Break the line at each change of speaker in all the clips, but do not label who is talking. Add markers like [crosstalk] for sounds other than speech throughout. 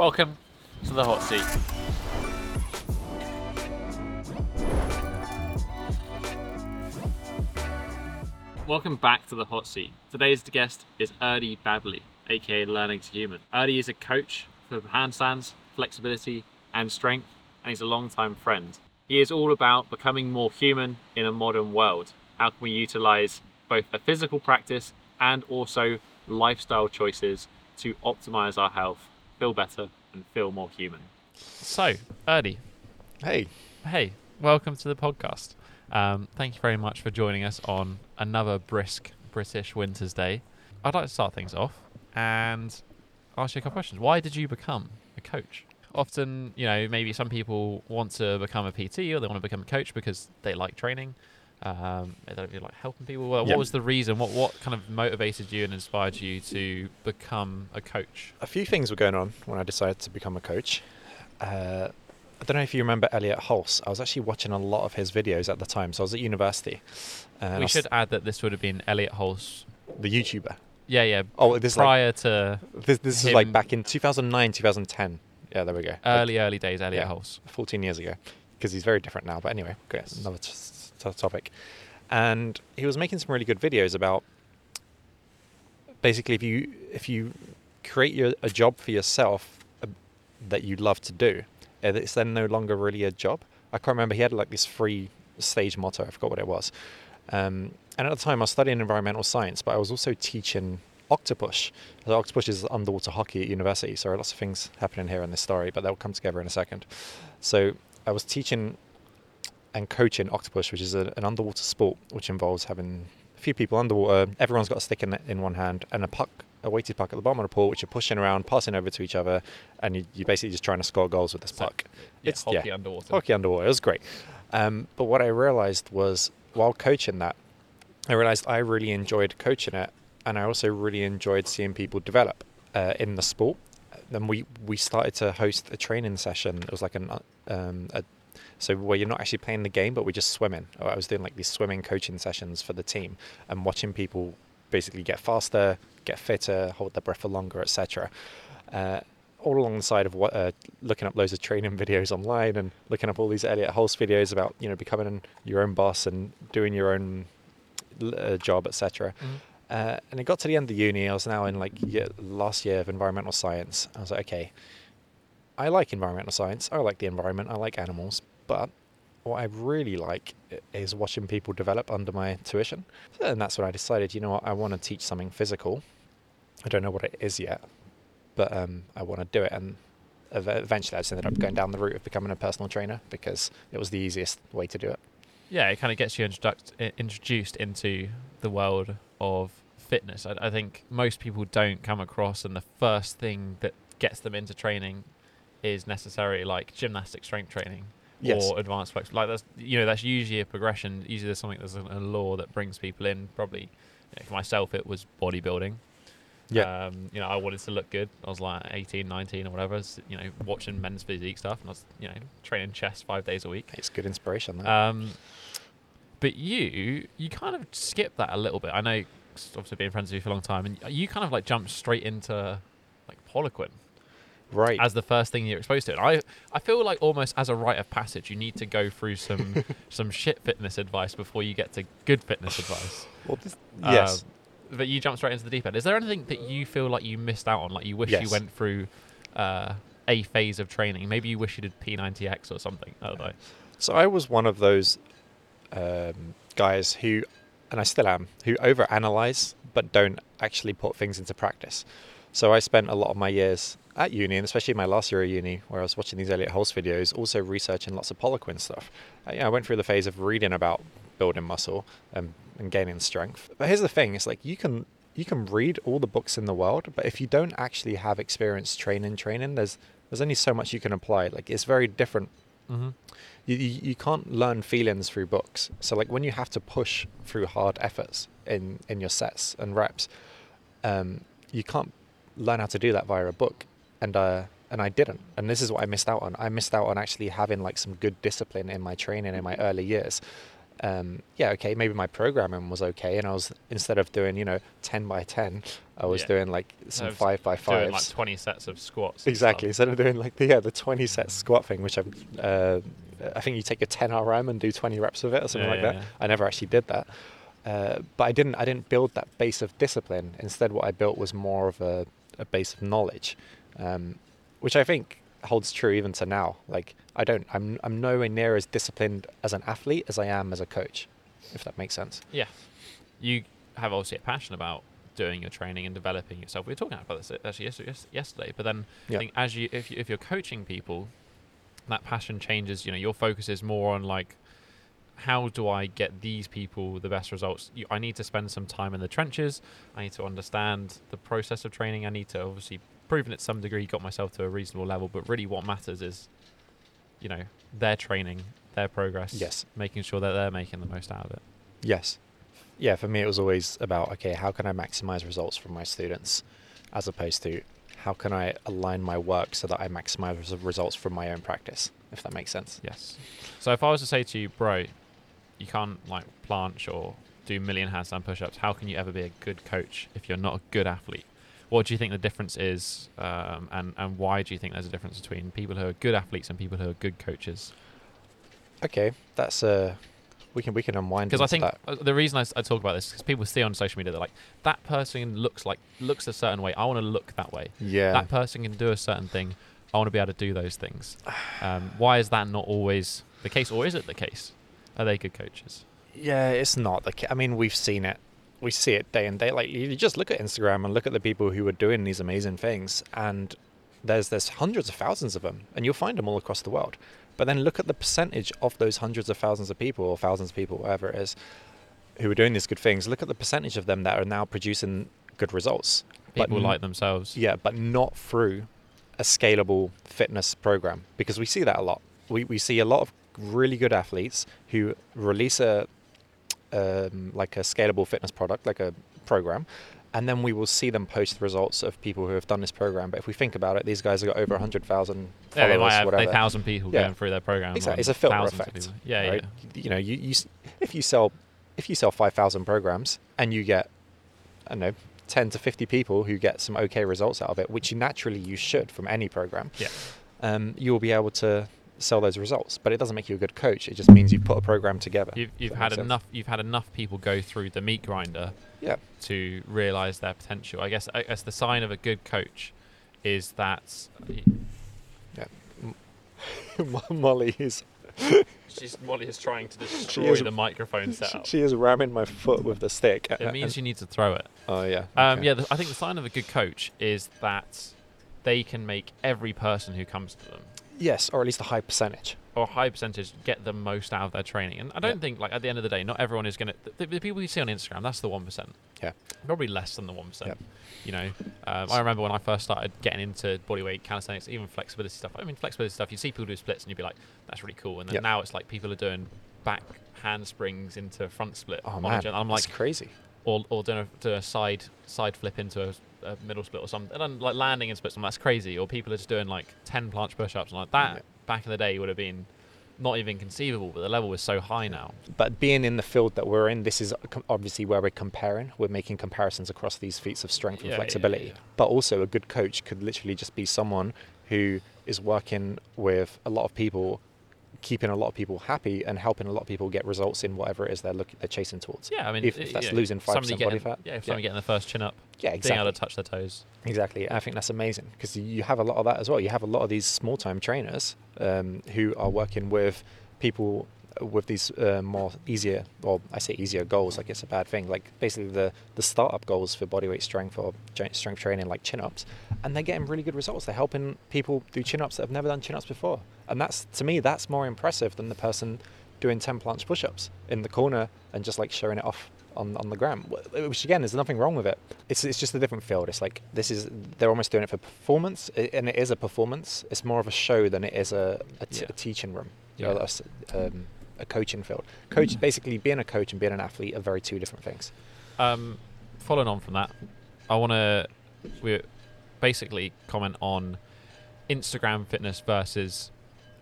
Welcome to the hot seat. Welcome back to the hot seat. Today's guest is Erdi Babili, aka Learning to Human. Erdy is a coach for handstands, flexibility, and strength, and he's a long-time friend. He is all about becoming more human in a modern world. How can we utilize both a physical practice and also lifestyle choices to optimize our health, feel better, and feel more human? So, Erdi,
Hey,
hey, welcome to the podcast. Um, thank you very much for joining us on another brisk British winter's day. I'd like to start things off and ask you a couple questions. Why did you become a coach? Often, you know, maybe some people want to become a PT or they want to become a coach because they like training. Um, they don't really like helping people. What,
Yep.
what was the reason? What what kind of motivated you and inspired you to become a coach?
a few things were going on when I decided to become a coach. Uh, I don't know if you remember Elliot Hulse. I was actually watching a lot of his videos at the time. So I was at university.
We should add that this would have been Elliot Hulse.
the YouTuber.
Yeah, yeah.
Oh, this is like
prior to
this, this is like back in 2009, 2010. Yeah, there we go. Like
early, early days, Elliot
yeah.
Hulse.
14 years ago, because he's very different now. But anyway, okay, another t- topic. And he was making some really good videos about basically if you if you create your, a job for yourself uh, that you love to do, it's then no longer really a job. I can't remember. He had like this free stage motto. I forgot what it was. Um, and at the time, I was studying environmental science, but I was also teaching octopush. So octopush is underwater hockey at university. So lots of things happening here in this story, but they'll come together in a second. So I was teaching and coaching octopush, which is a, an underwater sport, which involves having a few people underwater. Everyone's got a stick in, in one hand and a puck, a weighted puck at the bottom of the pool, which you're pushing around, passing over to each other, and you, you're basically just trying to score goals with this
So,
puck.
Yeah,
It's-
hockey
yeah.
underwater.
Hockey underwater. It was great. Um, but what I realized was while coaching that, I realized I really enjoyed coaching it, and I also really enjoyed seeing people develop uh, in the sport. Then we we started to host a training session. It was like an uh, um, a, so where you're not actually playing the game, but we're just swimming. I was doing like these swimming coaching sessions for the team and watching people basically get faster, get fitter, hold their breath for longer, etc. Uh, all along the side of what uh, looking up loads of training [laughs] videos online and looking up all these Elliot Hulse videos about you know becoming your own boss and doing your own uh, job, etc.
Mhm.
Uh, and it got to the end of uni. I was now in like year, last year of environmental science. I was like, okay, I like environmental science. I like the environment. I like animals. But what I really like is watching people develop under my tuition. And that's when I decided, you know what, I want to teach something physical. I don't know what it is yet, but um, I want to do it. And eventually, I just ended up going down the route of becoming a personal trainer because it was the easiest way to do it.
Yeah, it kind of gets you introduced introduced into the world of fitness. I, I think most people don't come across, and the first thing that gets them into training is necessarily like gymnastic strength training
Yes.
or advanced flex. Like that's you know that's usually a progression. Usually there's something there's a, a law that brings people in. Probably you know, for myself it was bodybuilding.
Yeah.
Um, you know, I wanted to look good. I was like 18, 19 or whatever. You know, watching men's physique stuff, and I was you know training chest five days a week.
It's good inspiration. That.
Um, but you, you kind of skip that a little bit. I know, obviously, being friends with you for a long time, and you kind of like jumped straight into like Poliquin
right.
as the first thing you're exposed to. And I, I feel like almost as a rite of passage, you need to go through some [laughs] some shit fitness advice before you get to good fitness advice. [laughs]
well, this, yes.
Um, but you jump straight into the deep end. Is there anything that you feel like you missed out on? Like you wish you went through uh, a phase of training? Maybe you wish you did P90X or something. I don't know.
So I was one of those um, guys who, and I still am, who overanalyze but don't actually put things into practice. So I spent a lot of my years at uni, and especially my last year at uni, where I was watching these Elliot Hulse videos, also researching lots of Poliquin stuff. Uh, yeah, I went through the phase of reading about building muscle and, and gaining strength. But here's the thing: it's like you can you can read all the books in the world, but if you don't actually have experience training, training, there's there's only so much you can apply. Like it's very different
Mm-hmm.
you, you, you can't learn feelings through books. So like when you have to push through hard efforts in, in your sets and reps, um, you can't learn how to do that via a book. And uh, and I didn't. And this is what I missed out on. I missed out on actually having like some good discipline in my training in my early years. um, yeah, okay, maybe my programming was okay, and I was instead of doing you know ten by ten, I was
Yeah.
doing like some five by
Doing like 20 sets of squats.
Exactly. Instead of doing like the yeah the twenty set squat thing, which I'm, uh, I think you take a ten RM and do twenty reps of it or something
Yeah,
like
yeah,
that. I never actually did that, uh, but I didn't I didn't build that base of discipline. Instead, what I built was more of a, a base of knowledge, um, which I think holds true even to now. Like I don't I'm I'm nowhere near as disciplined as an athlete as I am as a coach, if that makes sense.
Yeah. You have obviously a passion about doing your training and developing yourself. We were talking about this actually yes- yes- yesterday, but then
Yeah.
I think as you if, you if you're coaching people, that passion changes. You know, your focus is more on like how do I get these people the best results? You, I need to spend some time in the trenches. I need to understand the process of training. I need to obviously proven at some degree got myself to a reasonable level. But really, what matters is, you know, their training, their progress.
Yes.
Making sure that they're making the most out of it.
Yes. Yeah, for me, it was always about okay, how can I maximize results from my students, as opposed to how can I align my work so that I maximize res- results from my own practice, if that makes sense.
Yes. So if I was to say to you, bro, you can't like planche or do million handstand push-ups. How can you ever be a good coach if you're not a good athlete? What do you think the difference is, um, and and why do you think there's a difference between people who are good athletes and people who are good coaches?
Okay, that's uh, we can we can unwind
Because I think
that.
uh, the reason I talk about this is because people see on social media they're like that person looks like looks a certain way. I want to look that way.
Yeah,
That person can do a certain thing. I want to be able to do those things. Um, why is that not always the case, or is it the case? Are they good coaches?
yeah, it's not the. Ca- I mean, we've seen it. We see it day and day. Like you just look at Instagram and look at the people who are doing these amazing things, and there's there's hundreds of thousands of them, and you'll find them all across the world. But then look at the percentage of those hundreds of thousands of people, or thousands of people, whatever it is, who are doing these good things. Look at the percentage of them that are now producing good results.
People
n-
like themselves.
Yeah, but not through a scalable fitness program because we see that a lot. We we see a lot of really good athletes who release a um, like a scalable fitness product, like a program, and then we will see them post the results of people who have done this program. But if we think about it, these guys have got over hundred thousand
Yeah, they might have
whatever.
a thousand people
Yeah.
going through their program.
Exactly, it's a filter effect.
Yeah,
right?
yeah.
You know, you, you if you sell if you sell five thousand programs and you get I don't know ten to fifty people who get some okay results out of it, which naturally you should from any program,
Yeah.
um, you will be able to sell those results. But it doesn't make you a good coach. It just means you've put a program together.
You've, you've had enough. You've had enough people go through the meat grinder
Yeah.
to realize their potential. I guess. I guess the sign of a good coach is that Yeah. [laughs]
Molly is [laughs]
she's Molly is trying to destroy
is-
the microphone [laughs] setup.
she is ramming my foot with the stick.
it means you need to throw it.
Oh yeah.
Um,
okay.
Yeah, the, I think the sign of a good coach is that they can make every person who comes to them
Yes, or at least a high percentage.
or a high percentage get the most out of their training. And I don't
Yeah.
think, like, at the end of the day, not everyone is going to. The, the people you see on Instagram, that's the 1%.
Yeah.
Probably less than the 1%.
Yeah.
You know, um, I remember when I first started getting into bodyweight calisthenics, even flexibility stuff. I mean, flexibility stuff, you see people do splits and you'd be like, that's really cool. And then
Yeah.
now it's like people are doing back handsprings into front split.
Oh man,
I'm
that's
like,
crazy.
Or, or doing, a, doing a side side flip into a, a middle split or something, and then like landing in splits. And that's crazy. Or people are just doing like ten planche push-ups and like that.
Yeah.
Back in the day, would have been not even conceivable, but the level was so high now.
But being in the field that we're in, this is obviously where we're comparing. We're making comparisons across these feats of strength and
Yeah, yeah,
flexibility.
yeah.
But also, a good coach could literally just be someone who is working with a lot of people, keeping a lot of people happy, and helping a lot of people get results in whatever it is they're looking, they're chasing towards.
Yeah, I mean,
if, if that's
know,
losing five percent body fat.
Yeah, if somebody getting the first chin up,
yeah, exactly.
being able to touch their toes.
Exactly. I think that's amazing because you have a lot of that as well. You have a lot of these small time trainers um, who are working with people with these uh, more easier, or I say easier goals, like it's a bad thing. Like basically the, the startup goals for bodyweight strength or strength training, like chin ups, and they're getting really good results. They're helping people do chin ups that have never done chin ups before. And that's, to me, that's more impressive than the person doing 10 planche push ups in the corner and just like showing it off on, on the gram, which again, there's nothing wrong with it. It's, it's just a different field. It's like this is they're almost doing it for performance, and it is a performance. It's more of a show than it is a, a, t-
Yeah.
a teaching room,
Yeah.
a, s- um, a coaching field. Coach, basically, being a coach and being an athlete are very two different things.
Um, following on from that, I want to we basically comment on Instagram fitness versus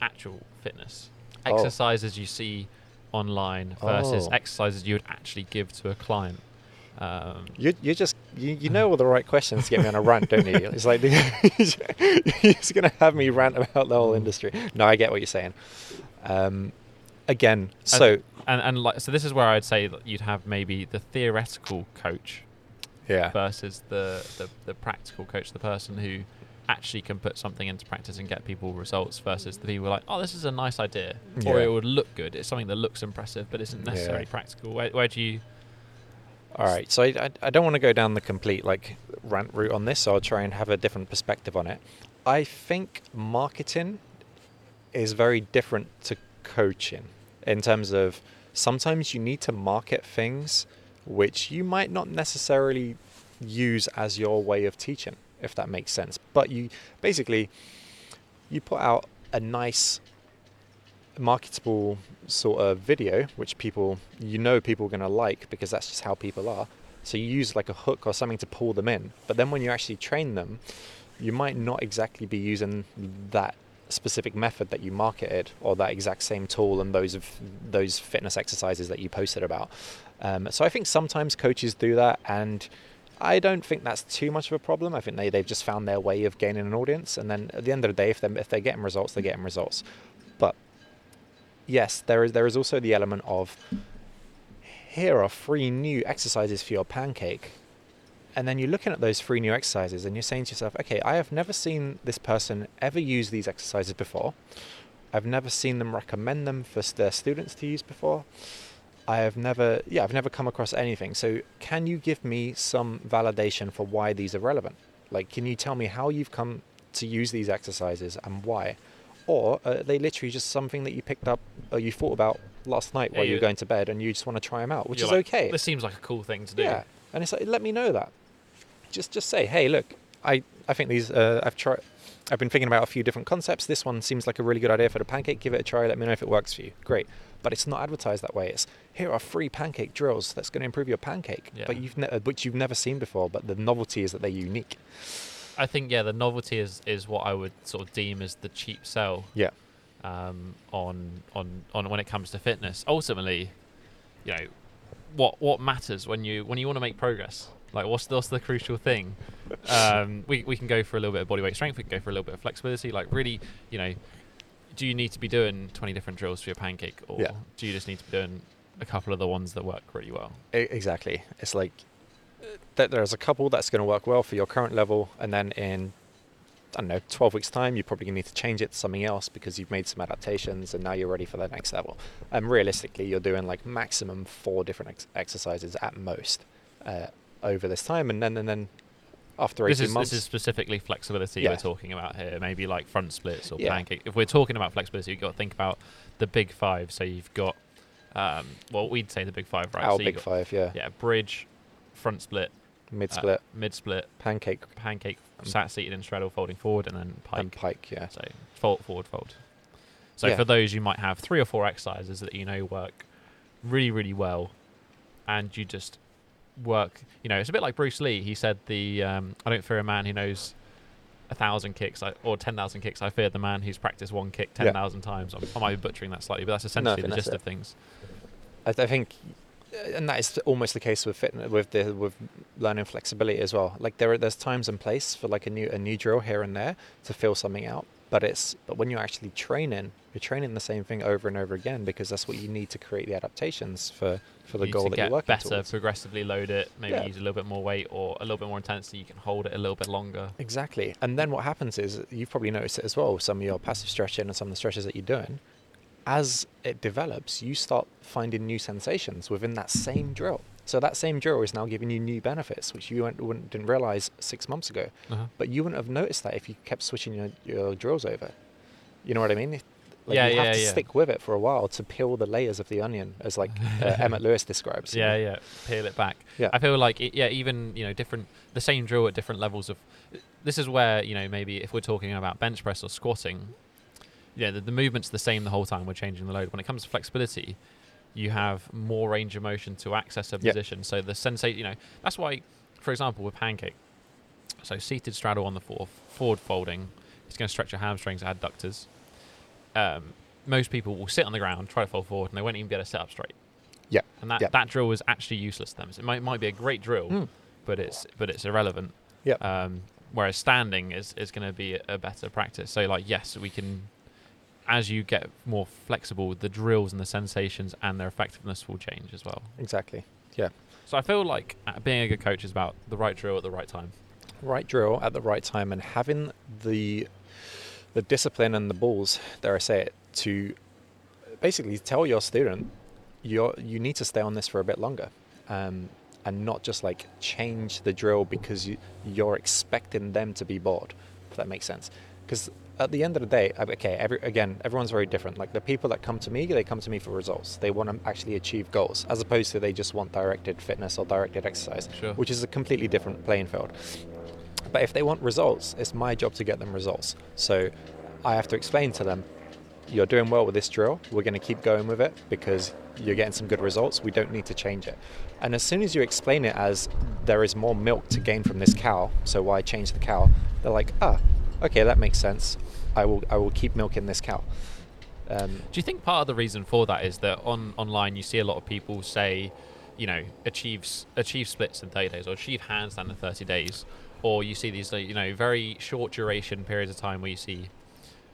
actual fitness.
Oh.
Exercises you see online versus
Oh.
exercises you would actually give to a client. Um,
You you just you, you know all the right questions to get me on a rant, don't you? [laughs] It's like you're just [laughs] gonna have me rant about the whole industry. No, I get what you're saying. Um, again, so
and and like so, this is where I'd say that you'd have maybe the theoretical coach
yeah,
versus the, the the practical coach, the person who actually can put something into practice and get people results versus the people like, oh, this is a nice idea, or it would look good. It's something that looks impressive, but isn't necessarily
Yeah.
practical. Where, where do you?
all right. So I, I, I don't want to go down the complete like rant route on this. So I'll try and have a different perspective on it. I think marketing is very different to coaching in terms of sometimes you need to market things which you might not necessarily use as your way of teaching if that makes sense. But you basically you put out a nice marketable sort of video which people you know people are going to like because that's just how people are. So you use like a hook or something to pull them in. But then when you actually train them you might not exactly be using that specific method that you marketed or that exact same tool and those of those fitness exercises that you posted about um, so i think sometimes coaches do that and I don't think that's too much of a problem. I think they, they've just found their way of gaining an audience. And then at the end of the day, if they're, if they're getting results, they're getting results. But yes, there is, there is also the element of here are three new exercises for your pancake. And then you're looking at those three new exercises and you're saying to yourself, okay, I have never seen this person ever use these exercises before. I've never seen them recommend them for their students to use before. I have never, yeah, I've never come across anything. So, can you give me some validation for why these are relevant? Like, can you tell me how you've come to use these exercises and why? Or are they literally just something that you picked up or you thought about last night
Yeah,
while
you-
were going to bed and you just want to try them out, which is
like,
okay.
This seems like a cool thing to do.
Yeah, and it's like let me know that. Just just say, hey, look, I I think these uh, I've tried. I've been thinking about a few different concepts. This one seems like a really good idea for the pancake. Give it a try. Let me know if it works for you. Great, but it's not advertised that way. It's here are free pancake drills that's going to improve your pancake,
Yeah.
but you've ne- which you've never seen before. But the novelty is that they're unique.
I think yeah, the novelty is is what I would sort of deem as the cheap sell
Yeah,
um, on on on when it comes to fitness. Ultimately, you know, what what matters when you when you want to make progress. Like what's the, what's the crucial thing? Um, we we can go for a little bit of body weight strength. We can go for a little bit of flexibility. Like really, you know, do you need to be doing twenty different drills for your pancake, or
Yeah.
do you just need to be doing a couple of the ones that work really well?
Exactly. It's like that. There's a couple that's going to work well for your current level, and then in I don't know, 12 weeks time, you're probably going to need to change it to something else because you've made some adaptations and now you're ready for the next level. And realistically, you're doing like maximum four different ex- exercises at most uh, over this time, and then and then after 18
This is
months,
this is specifically flexibility
Yeah.
we're talking about here. Maybe like front splits or
Yeah.
pancake. If we're talking about flexibility, you've got to think about the big five. So you've got, um, well, we'd say the big five, right?
our
so
big
got,
five, yeah,
Yeah, bridge, front split,
mid split,
mid split,
pancake,
pancake,
Um,
sat seated and straddle, folding forward, and then pike.
and pike, yeah.
So fold forward, fold. So
Yeah.
for those, you might have three or four exercises that you know work really, really well, and you just work. You know, it's a bit like Bruce Lee. He said, "The um, I don't fear a man who knows a thousand kicks I, or ten thousand kicks. I fear the man who's practiced one kick ten thousand Yeah. times." I'm, I might be butchering that slightly, but that's essentially
think
the gist of things.
I, I think, uh, and that is almost the case with fitness, with the with learning flexibility as well. Like there, are, there's times and place for like a new a new drill here and there to fill something out. But it's but when you're actually training, you're training the same thing over and over again because that's what you need to create the adaptations for for the
You
goal
to
that
get
you're working
better,
towards.
progressively load it, maybe
Yeah.
use a little bit more weight or a little bit more intensity. You can hold it a little bit longer.
Exactly. And then what happens is you've probably noticed it as well. Some of your passive stretching and some of the stretches that you're doing, as it develops, you start finding new sensations within that same drill. So that same drill is now giving you new benefits, which you didn't realize six months ago.
Uh-huh.
But you wouldn't have noticed that if you kept switching your, your drills over. You know what I mean? Like
Yeah,
you
yeah,
have to
yeah.
stick with it for a while to peel the layers of the onion, as like [laughs] uh, Emmet Louis describes.
Yeah, yeah. Peel it back.
Yeah.
I feel like it, yeah, even you know different the same drill at different levels of. This is where you know maybe if we're talking about bench press or squatting, yeah, the, the movement's the same the whole time. We're changing the load. When it comes to flexibility, you have more range of motion to access a position. So the sensation, you know, that's why, for example, with pancake, so seated straddle on the fourth, forward folding, it's going to stretch your hamstrings, adductors. Um, most people will sit on the ground, try to fall forward, and they won't even be able to sit up straight.
Yeah.
And that,
Yeah.
that drill was actually useless to them. So it might, might be a great drill,
Mm.
but it's but it's irrelevant.
Yeah.
Um, whereas standing is, is going to be a, better practice. So like yes, we can. As you get more flexible, with the drills and the sensations and their effectiveness will change as well.
Exactly. Yeah.
So I feel like uh, being a good coach is about the right drill at the right time.
Right drill at the right time and having the the discipline and the balls, dare I say it, to basically tell your student you you need to stay on this for a bit longer. Um, and not just like change the drill because you, you're expecting them to be bored, if that makes sense. Because at the end of the day, okay, every, again, everyone's very different. Like the people that come to me, they come to me for results. They want to actually achieve goals, as opposed to they just want directed fitness or directed exercise,
Sure.
which is a completely different playing field. But if they want results, it's my job to get them results. So I have to explain to them, you're doing well with this drill. We're going to keep going with it because you're getting some good results. We don't need to change it. And as soon as you explain it as there is more milk to gain from this cow, so why change the cow? They're like, ah, okay, that makes sense. I will, I will keep milking this cow. Um,
Do you think part of the reason for that is that on online you see a lot of people say, you know, achieve achieve splits in 30 days or achieve handstand in 30 days, or you see these you know very short duration periods of time where you see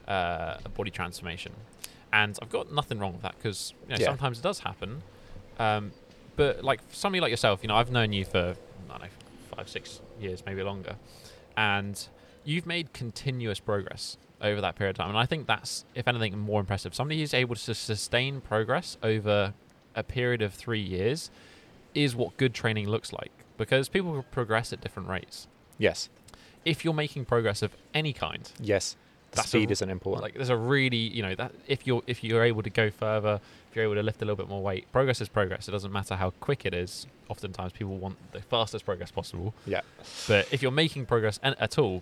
uh, a body transformation, and I've got nothing wrong with that because you know,
Yeah.
sometimes it does happen, um, but like somebody like yourself, you know, I've known you for I don't know five six years maybe longer, and you've made continuous progress over that period of time. And I think that's, if anything, more impressive. Somebody who's able to sustain progress over a period of three years is what good training looks like because people progress at different rates.
Yes,
If you're making progress of any kind,
yes. The
That's
speed
r-
isn't important.
like there's a really, you know, that if you're if you're able to go further, if you're able to lift a little bit more weight, progress is progress. It doesn't matter how quick it is. Oftentimes, people want the fastest progress possible.
yeah,
But if you're making progress at all,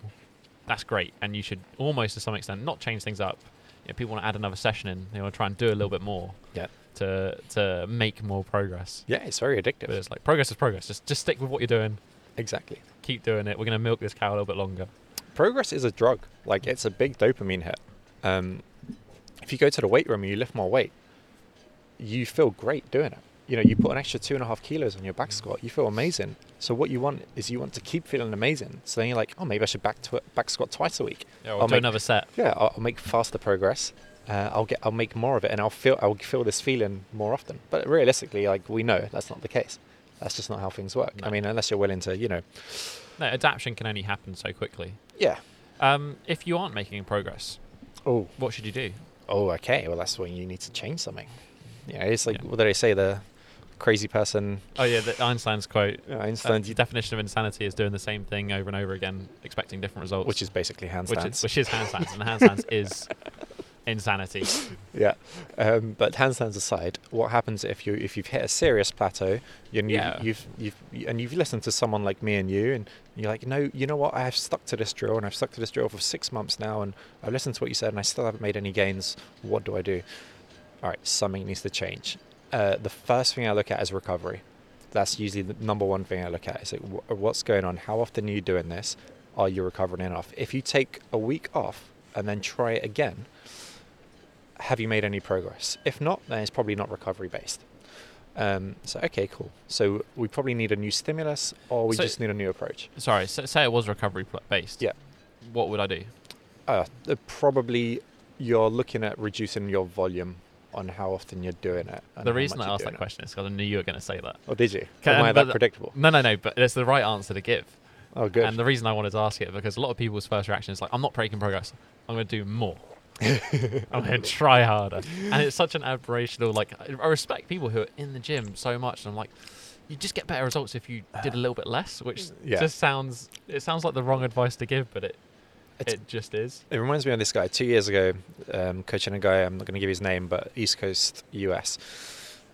that's great, and you should almost to some extent not change things up. You know, people want to add another session in. They want to try and do a little bit more.
Yeah.
To to make more progress.
yeah. It's very addictive.
But it's like progress is progress. Just just stick with what you're doing.
Exactly.
Keep doing it. We're gonna milk this cow a little bit longer.
progress is a drug. Like it's a big dopamine hit. Um, if you go to the weight room and you lift more weight, you feel great doing it. You know, you put an extra two and a half kilos on your back squat, you feel amazing. So what you want is you want to keep feeling amazing. So then you're like, oh, maybe I should back to back squat twice a week.
Yeah,
I'll
do
make-
another set.
Yeah, I'll, I'll make faster progress. Uh, I'll get, I'll make more of it, and I'll feel, I'll feel this feeling more often. But realistically, like we know, that's not the case. That's just not how things work. I mean, unless you're willing to, you know,
No, adaptation can only happen so quickly.
yeah.
Um, if you aren't making progress,
Oh,
what should you do?
oh, okay. Well, that's when you need to change something. Yeah, it's like
Yeah.
what do they say? The crazy person.
Oh yeah, the Einstein's quote.
Uh,
Uh, definition of insanity is doing the same thing over and over again, expecting different results.
which is basically handstands.
which is, which is handstands, and handstands is [laughs] insanity. [laughs]
yeah, um, but handstands aside, what happens if you if you've hit a serious plateau and you,
Yeah.
you've you've and you've listened to someone like me and you, and you're like, no, you know what? I have stuck to this drill, and I've stuck to this drill for six months now, and I've listened to what you said, and I still haven't made any gains. What do I do? All right, something needs to change. Uh, the first thing I look at is recovery. That's usually the number one thing I look at. Is like, wh- what's going on? How often are you doing this? Are you recovering enough? If you take a week off and then try it again, have you made any progress? If not, then it's probably not recovery based. Um, so okay, cool. So we probably need a new stimulus, or we
So-
just need a new approach.
Sorry, s- say it was recovery based.
Yeah.
What would I do?
Uh, uh, probably you're looking at reducing your volume on how often you're doing it.
the reason I asked that
it.
question is because I knew you were going to say that.
Oh, did you? Am I that predictable?
No, no, no. But it's the right answer to give.
Oh, good.
And the reason I wanted to ask it because a lot of people's first reaction is like, "I'm not breaking progress. I'm going to do more. [laughs] I'm going to try harder." And it's such an aberrational. Like, I respect people who are in the gym so much, and I'm like, you just get better results if you did a little bit less, which
Yeah.
just sounds. It sounds like the wrong advice to give, but it
It's-
it just is.
It reminds me of this guy. Two years ago, um, coaching a guy, I'm not going to give his name, but East Coast US.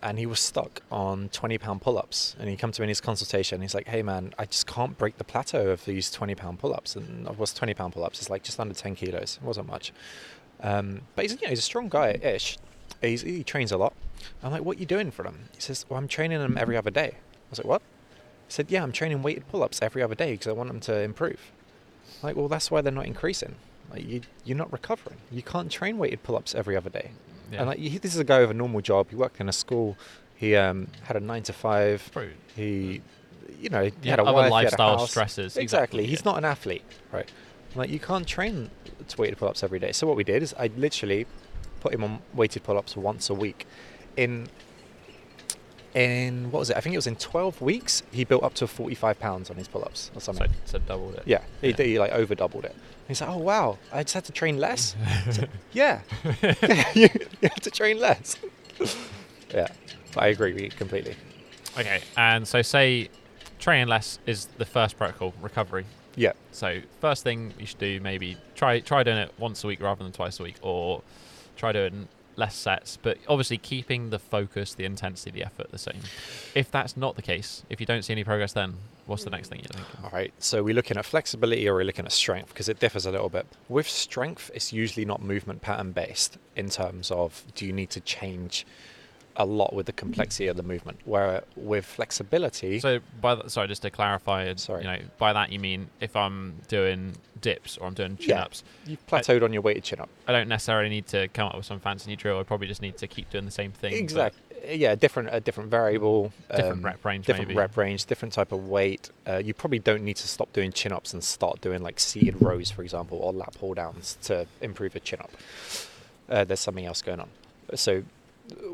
And he was stuck on 20 pound pull ups. And he come to me in his consultation. He's like, hey, man, I just can't break the plateau of these 20 pound pull ups. And what's 20 pound pull ups? It's like just under 10 kilos. It wasn't much. Um, but he's, you know, he's a strong guy ish. He's, he trains a lot. I'm like, what are you doing for them? He says, well, I'm training them every other day. I was like, what? He said, yeah, I'm training weighted pull ups every other day because I want them to improve. Like, well, that's why they're not increasing. Like, you, you're not recovering. You can't train weighted pull-ups every other day. And like he, this is a guy with a normal job. He worked in a school. He um, had a nine to five.
Probably-
He, you know, he
yeah,
had a
other
wife, he had a
lifestyle
house.
stresses.
Exactly. He's
yeah.
not an athlete, right? Like you can't train to weighted pull-ups every day. So what we did is I literally put him on weighted pull-ups once a week. In in what was it? I think it was in 12 weeks. He built up to 45 pounds on his pull-ups or something.
so doubled it.
yeah, he,
Yeah.
he like over doubled it. He's like, oh wow, I just had to train less. [laughs] Yeah, yeah, [laughs] [laughs] you, you have to train less. yeah, but I agree with you completely.
Okay, and so say training less is the first protocol, recovery.
Yeah,
So first thing you should do, maybe try try doing it once a week rather than twice a week, or try doing less sets. But obviously keeping the focus, the intensity, the effort the same. If that's not the case, if you don't see any progress, then what's the next thing you're thinking?
All right, so we're looking at flexibility or we're looking at strength because it differs a little bit. With strength, it's usually not movement pattern based in terms of do you need to change a lot with the complexity of the movement. Where with flexibility,
So by the, sorry, just to clarify,
Sorry.
you know, by that you mean if I'm doing dips or I'm doing chin
Yeah.
ups,
you've plateaued on your weighted chin up.
I don't necessarily need to come up with some fancy new drill. I probably just need to keep doing the same thing.
Exactly. Yeah, different a different variable,
Different
um,
rep range,
different
maybe.
rep range, different type of weight. Uh, you probably don't need to stop doing chin ups and start doing like seated rows, for example, or lat pull downs to improve your chin up. Uh, there's something else going on. So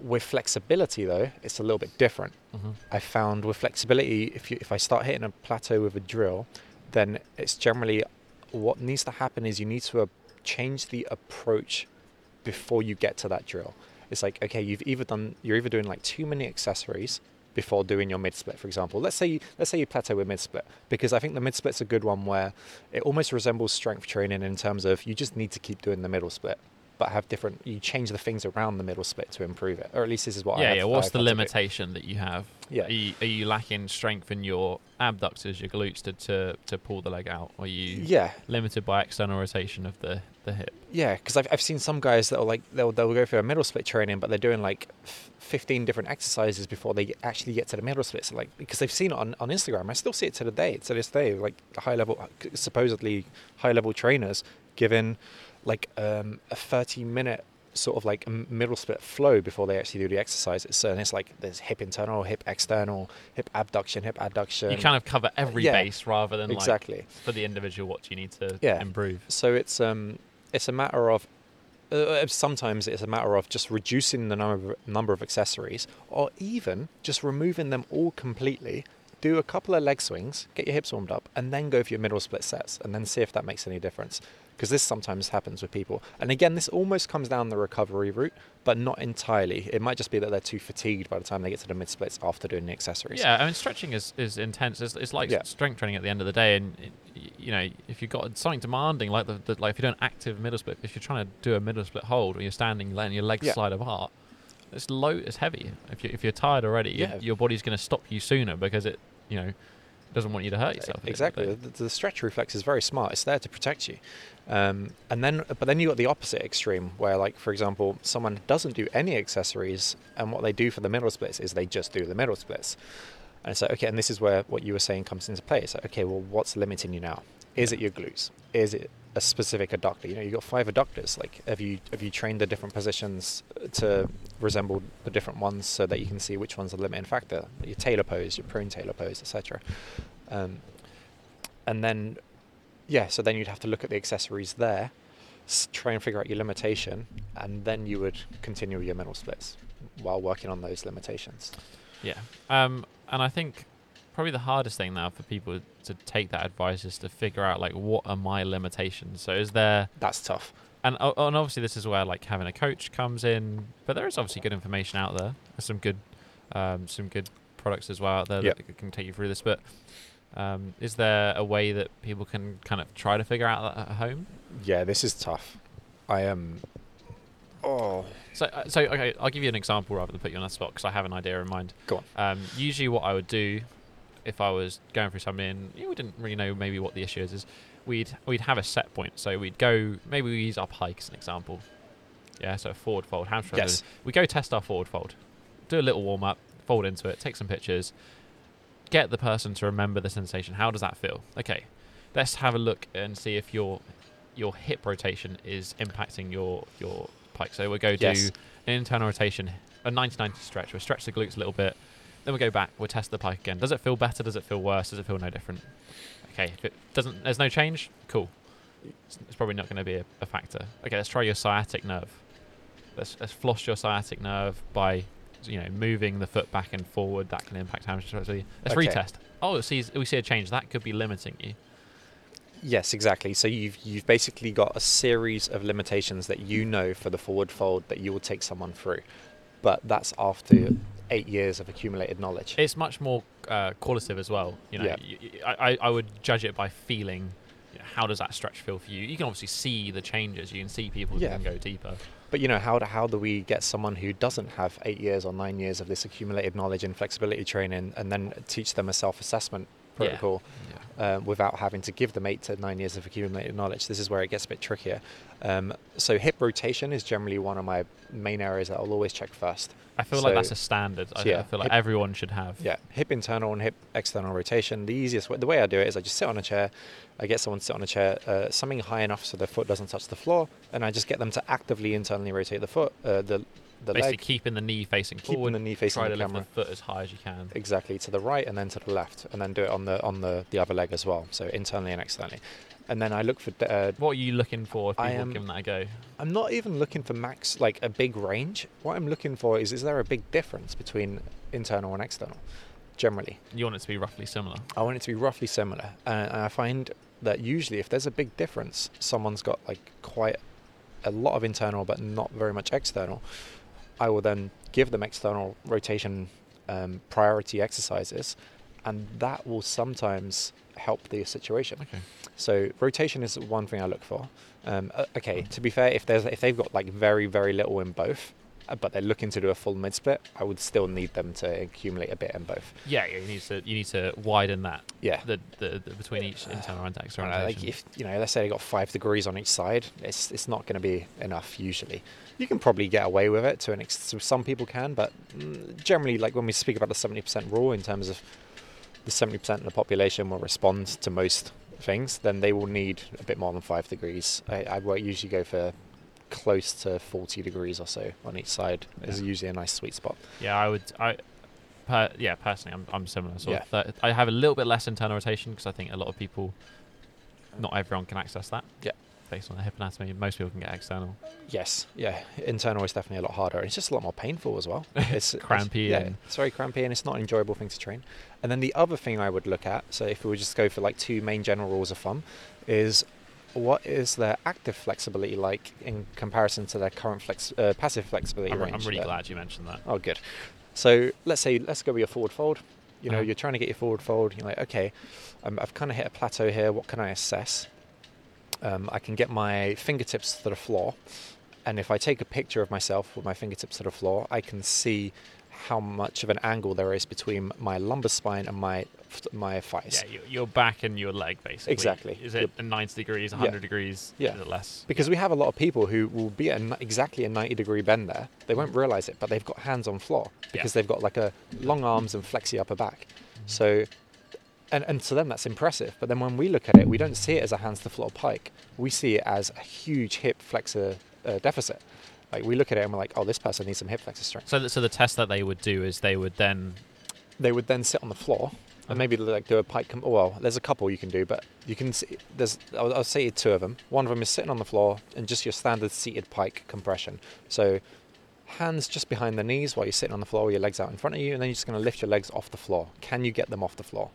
with flexibility though, it's a little bit different.
Mhm.
I found with flexibility, if you if I start hitting a plateau with a drill, then it's generally what needs to happen is you need to uh, change the approach before you get to that drill. It's like okay, you've either done you're either doing like too many accessories before doing your mid split, for example. Let's say you, let's say you plateau with mid split because I think the mid split's a good one where it almost resembles strength training in terms of you just need to keep doing the middle split. But have different, you change the things around the middle split to improve it, or at least this is what I
yeah,
have-
yeah. What's the
had to do.
limitation that you have?
Yeah.
Are you, are you lacking strength in your abductors, your glutes to, to, to pull the leg out? Or are you
Yeah,
limited by external rotation of the, the hip?
Yeah, because I've, I've seen some guys that are like they'll they'll go through a middle split training, but they're doing like f- fifteen different exercises before they actually get to the middle split. So like because they've seen it on, on Instagram, I still see it to the day to this day. Like high level, supposedly high level trainers giving like um, a thirty minute sort of like middle split flow before they actually do the exercises. So and it's like there's hip internal, hip external, hip abduction, hip adduction.
you kind of cover every
yeah,
base rather than
exactly.
like for the individual what do you need to
Yeah.
improve.
So it's um it's a matter of uh, sometimes it's a matter of just reducing the number of, number of accessories, or even just removing them all completely. Do a couple of leg swings, get your hips warmed up, and then go for your middle split sets, and then see if that makes any difference. Because this sometimes happens with people. And again, this almost comes down the recovery route, but not entirely. It might just be that they're too fatigued by the time they get to the mid splits after doing the accessories.
Yeah, I mean, stretching is, is intense. It's, it's like
Yeah.
strength training at the end of the day, and you know, if you've got something demanding, like the, the like if you're doing active middle split, if you're trying to do a middle split hold, or you're standing, letting your legs
Yeah.
slide apart, it's low, it's heavy. If you if you're tired already, your-
Yeah.
your body's going to stop you sooner because it, you know, doesn't want you to hurt yourself. at the end of
Exactly.
the
The, stretch reflex is very smart. It's there to protect you. Um, and then, but then you got the opposite extreme, where, like, for example, someone doesn't do any accessories, and what they do for the middle splits is they just do the middle splits. And it's like, okay, and this is where what you were saying comes into play. It's like, okay, well, what's limiting you now? Is it your glutes? Is it a specific adductor? You know, you've got five adductors. Like, have you have you trained the different positions to resemble the different ones so that you can see which one's are the limiting factor? Your tailor pose, your prone tailor pose, etc. Um, and then, yeah, so then you'd have to look at the accessories there, try and figure out your limitation, and then you would continue your mental splits while working on those limitations.
Yeah. Um, and I think probably the hardest thing now for people to take that advice is to figure out like what are my limitations. So is there
That's tough.
and o- and obviously this is where like having a coach comes in, but there is obviously good information out there. There's some good um, some good products as well out there
Yep.
that can take you through this. But um, is there a way that people can kind of try to figure out that at home?
Yeah, this is tough. I am. oh,
So, uh, so okay, I'll give you an example rather than put you on the spot because I have an idea in mind.
Go on.
Um, usually, what I would do if I was going through something, you know, we didn't really know maybe what the issue is, is we'd we'd have a set point. So we'd go, maybe we use our pike as an example. Yeah, so forward fold, hamstring.
Yes.
We go test our forward fold, do a little warm up, fold into it, take some pictures, get the person to remember the sensation. How does that feel? Okay, let's have a look and see if your your hip rotation is impacting your your pike. So we'll go do
Yes.
an internal rotation, a 90-90 stretch. We'll stretch the glutes a little bit, then we'll go back. We'll test the pike again. Does it feel better? Does it feel worse? Does it feel no different? Okay, if it doesn't, there's no change. Cool. It's, it's probably not going to be a, a factor. Okay, let's try your sciatic nerve. Let's let's floss your sciatic nerve by you know moving the foot back and forward. That can impact hamstring flexibility. Let's
Okay.
retest. Oh, sees, we see a change. That could be limiting you.
Yes, exactly. So you've you've basically got a series of limitations that you know for the forward fold that you will take someone through, but that's after eight years of accumulated knowledge.
It's much more uh, qualitative as well. You know,
Yeah.
I, I- would judge it by feeling. You know, how does that stretch feel for you? You can obviously see the changes. You can see people who
Yeah.
can go deeper.
But you know, how do, how do we get someone who doesn't have eight years or nine years of this accumulated knowledge in flexibility training and then teach them a self-assessment
Yeah.
Uh, without having to give them eight to nine years of accumulated knowledge? This is where it gets a bit trickier. Um, so hip rotation is generally one of my main areas that I'll always check first.
I feel like that's a standard. I,
so yeah,
I feel like
hip-
everyone should have.
Yeah, hip internal and hip external rotation. The easiest way, the way I do it is I just sit on a chair, I get someone to sit on a chair, uh, something high enough so their foot doesn't touch the floor, and I just get them to actively internally rotate the foot, uh, the the
Basically,
leg,
keeping the knee facing
keeping
forward.
the knee facing
try
the
to lift the foot as high as you can.
exactly to the right and then to the left, and then do it on the on the the other leg as well, so internally and externally. And then I look for uh,
What are you looking for if
I am
giving that a go?
I'm not even looking for max like a big range. What I'm looking for is is there a big difference between internal and external? Generally,
You want it to be roughly similar.
I want it to be roughly similar, and, and I find that usually if there's a big difference, someone's got like quite a lot of internal but not very much external. I will then give them external rotation um, priority exercises, and that will sometimes help the situation.
Okay.
So rotation is one thing I look for. Um, uh, okay, to be fair, if there's if they've got like very very little in both, but they're looking to do a full mid split, I would still need them to accumulate a bit in both.
Yeah, yeah, you need to you need to widen that
Yeah.
the, the, the between each internal and external
like if you know, let's say they got five degrees on each side, it's it's not going to be enough usually. You can probably get away with it to an extent. so some people can, but mm, generally, like when we speak about the seventy percent rule in terms of the seventy percent of the population will respond to most things, then they will need a bit more than five degrees. I, I usually go for close to forty degrees or so on each side is usually a nice sweet spot.
Yeah, I would. I, per, yeah, personally, I'm, I'm similar. Sort
Yeah.
of I have a little bit less internal rotation because I think a lot of people, not everyone can access that.
Yeah.
Based on the hip anatomy, most people can get external.
Yes, yeah. Internal is definitely a lot harder. It's just a lot more painful as well. [laughs] It's it's-
Crampy
yeah,
and-
it's very crampy, and it's not an enjoyable thing to train. And then the other thing I would look at, so if we would just go for like two main general rules of thumb, is what is their active flexibility like in comparison to their current flex, uh, passive flexibility
I'm,
range?
I'm really
there?
glad you mentioned that.
Oh, good. So let's say let's go with your forward fold. You know,
Uh-huh.
you're trying to get your forward fold. You're like, okay, um, I've kind of hit a plateau here. What can I assess? Um, I can get my fingertips to the floor, and if I take a picture of myself with my fingertips to the floor, I can see how much of an angle there is between my lumbar spine and my my thighs.
Yeah, your, your back and your leg, basically.
Exactly.
Is it a 90 degrees,
Yeah.
100 degrees?
Yeah.
Is it less?
Because we have a lot of people who will be at exactly a 90 degree bend there. They won't realize it, but they've got hands on floor because they've got like a long arms and flexy upper back. So, and, and to them that's impressive. But then when we look at it, we don't see it as a hands to floor pike. We see it as a huge hip flexor uh, deficit. Like we look at it and we're like, oh, this person needs some hip flexor strength.
So, the, so the test that they would do is they would then.
They would then sit on the floor and maybe like do a pike. Com- well, there's a couple you can do, but you can see there's I'll, I'll say two of them. One of them is sitting on the floor and just your standard seated pike compression. So hands just behind the knees while you're sitting on the floor, with your legs out in front of you, and then you're just going to lift your legs off the floor. Can you get them off the floor?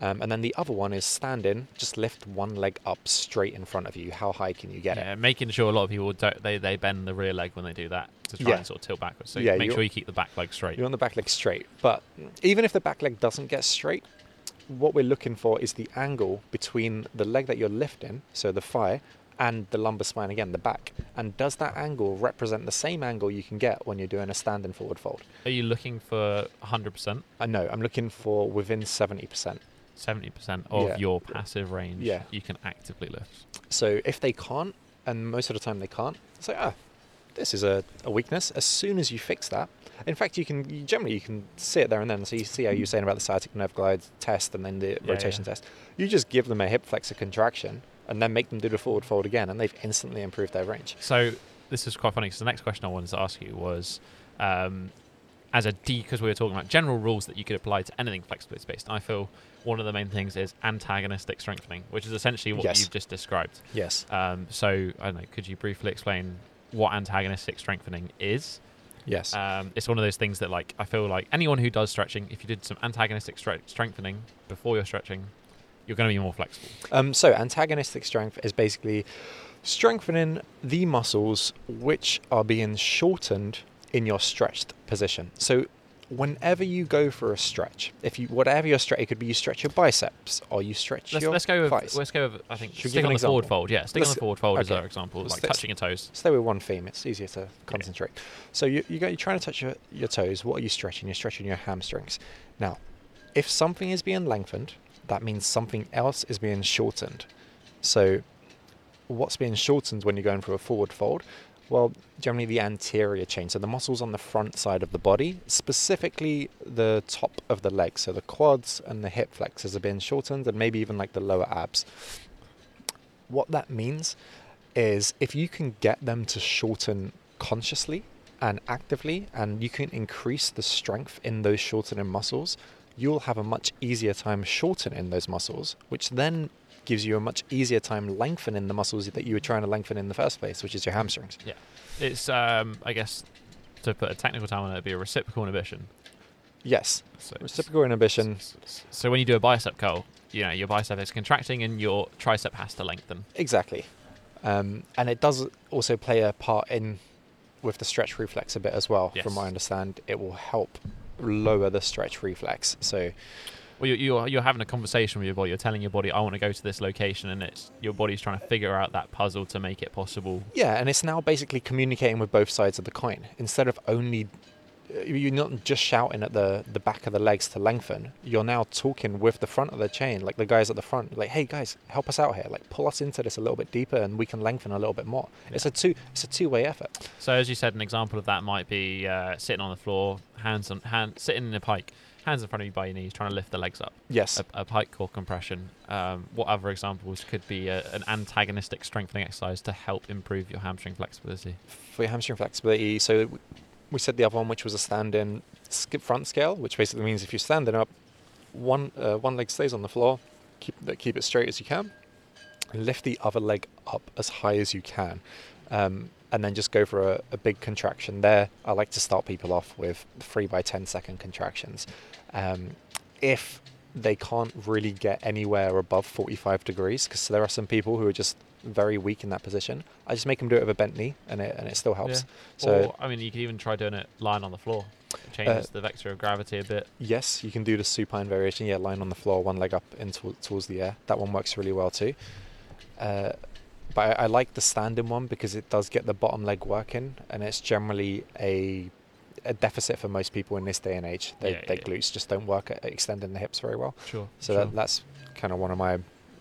Um, and then the other one is standing, just lift one leg up straight in front of you. How high can you get
yeah,
it?
making sure a lot of people don't they, they bend the rear leg when they do that to try
Yeah.
and sort of tilt backwards. So
Yeah,
make sure you keep the back leg straight.
You want the back leg straight. But even if the back leg doesn't get straight, what we're looking for is the angle between the leg that you're lifting, so the thigh, and the lumbar spine again, the back. And does that angle represent the same angle you can get when you're doing a standing forward fold?
Are you looking for 100%,
I know, I'm looking for within 70%.
70% of
Yeah.
your passive range
Yeah.
you can actively lift?
So if they can't, and most of the time they can't, it's like, ah, this is a, a weakness. As soon as you fix that, in fact, you can you, generally you can see it there and then. So you see how you're saying about the sciatic nerve glide test and then the
Yeah,
rotation test. You just give them a hip flexor contraction and then make them do the forward fold again, and they've instantly improved their range.
So this is quite funny because the next question I wanted to ask you was, um, as a D, because we were talking about general rules that you could apply to anything flexibility based. I feel one of the main things is antagonistic strengthening, which is essentially what
Yes.
you've just described.
Yes.
Um, so I don't know. Could you briefly explain what antagonistic strengthening is?
Yes.
Um, it's one of those things that, like, I feel like anyone who does stretching, if you did some antagonistic stre- strengthening before you're stretching, you're going to be more flexible.
Um, so, antagonistic strength is basically strengthening the muscles which are being shortened in your stretched position. So, whenever you go for a stretch, if you whatever your stretch, it could be you stretch your biceps or you stretch
Let's,
your
let's go with
thighs.
let's go with I think
Should
stick on the forward fold. Yeah, stick on
Let's-
the forward fold as
okay.
our example,
Let's
like
st-
touching your toes.
Stay with one theme. It's easier to concentrate. So you you go, you're trying to touch your, your toes. What are you stretching? You're stretching your hamstrings. Now, if something is being lengthened, that means something else is being shortened. So, what's being shortened when you're going for a forward fold? Well, generally the anterior chain, so the muscles on the front side of the body, specifically the top of the legs, so the quads and the hip flexors are being shortened, and maybe even like the lower abs. What that means is if you can get them to shorten consciously and actively, and you can increase the strength in those shortening muscles, you'll have a much easier time shortening those muscles, which then gives you a much easier time lengthening the muscles that you were trying to lengthen in the first place, which is your hamstrings.
Yeah, it's um, I guess to put a technical term on it, it'd be a reciprocal inhibition.
Yes,
So,
reciprocal inhibition.
So when you do a bicep curl, you know your bicep is contracting and your tricep has to lengthen.
Exactly. Um, and it does also play a part in with the stretch reflex a bit as well. From what I understand, it will help lower the stretch reflex. So
Well, you're, you're you're having a conversation with your body. You're telling your body, "I want to go to this location," and it's your body's trying to figure out that puzzle to make it possible.
yeah, and it's now basically communicating with both sides of the coin instead of only. uh, You're not just shouting at the, the back of the legs to lengthen. You're now talking with the front of the chain, like the guys at the front, like, "Hey guys, help us out here! Like, pull us into this a little bit deeper, and we can lengthen a little bit more." It's a two, it's a two way effort.
So as you said, an example of that might be uh, sitting on the floor, hands on hand, sitting in a pike, hands in front of you by your knees, trying to lift the legs up.
Yes,
A, a pike core compression. Um, what other examples could be a, an antagonistic strengthening exercise to help improve your hamstring flexibility?
for your hamstring flexibility. So we said the other one, which was a stand-in skip front scale, which basically means if you're standing up, one uh, one leg stays on the floor, keep it- keep it straight as you can, and lift the other leg up as high as you can, um, and then just go for a, a big contraction there. I like to start people off with three by 10 second contractions. Um, if they can't really get anywhere above 45 degrees, because there are some people who are just very weak in that position, I just make them do it with a bent knee, and it and it still helps.
Yeah.
So
or, I mean, you could even try doing it lying on the floor. It changes
Uh,
the vector of gravity a bit.
yes, you can do the supine variation. Yeah, lying on the floor, one leg up into towards the air. That one works really well too. Uh, but I, I like the standing one because it does get the bottom leg working, and it's generally a a deficit for most people in this day and age. They,
Yeah,
their
yeah.
glutes just don't work at extending the hips very well.
Sure.
So that, that's kind of one of my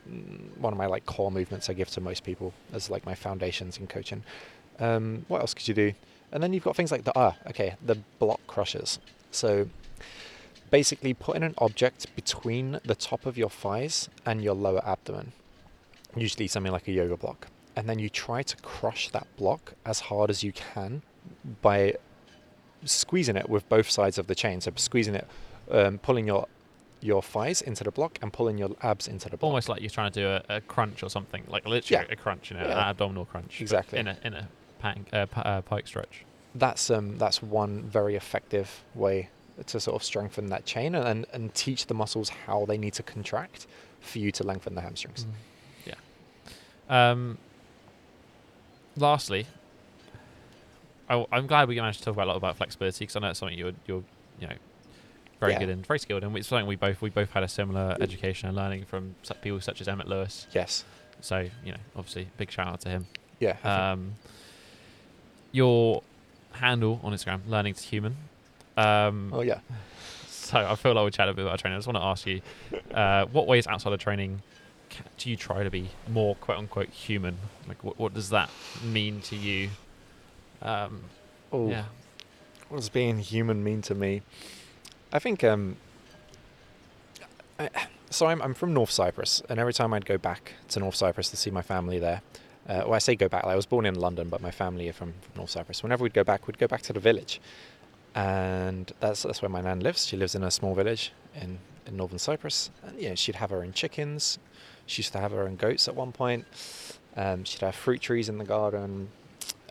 mm, one of my like core movements I give to most people as like my foundations in coaching. Um, what else could you do? And then you've got things like the ah, okay, the block crushers. So basically putting an object between the top of your thighs and your lower abdomen, usually something like a yoga block, and then you try to crush that block as hard as you can by squeezing it with both sides of the chain. So squeezing it, um, pulling your your thighs into the block and pulling your abs into the block.
Almost like you're trying to do a, a crunch or something, like literally
Yeah.
a crunch, you know,
Yeah.
an abdominal crunch.
Exactly.
In a in a pan, uh, pa- uh, pike stretch.
That's um that's one very effective way to sort of strengthen that chain and, and, teach the muscles how they need to contract for you to lengthen the hamstrings.
Yeah. Um. Lastly, I, am glad we managed to talk about a lot about flexibility because I know it's something you're you're you know very
Yeah.
good in, very skilled in. It's something we both we both had a similar education and learning from people such as Emmet Louis.
Yes.
So you know, obviously, big shout out to him.
Yeah.
Um, your handle on Instagram, learning to human. Um,
oh yeah.
so I feel like we chatted a bit about training. I just want to ask you, uh, what ways outside of training do you try to be more quote unquote human? Like, what, what does that mean to you? Um,
Oh,
yeah,
what does being human mean to me? I think um I, so I'm I'm from North Cyprus and every time I'd go back to North Cyprus to see my family there, Uh, well, I say go back. I was born in London, but my family are from, from North Cyprus. Whenever we'd go back, we'd go back to the village, and that's that's where my nan lives. She lives in a small village in, in northern Cyprus. And yeah, she'd have her own chickens. She used to have her own goats at one point. Um, she'd have fruit trees in the garden,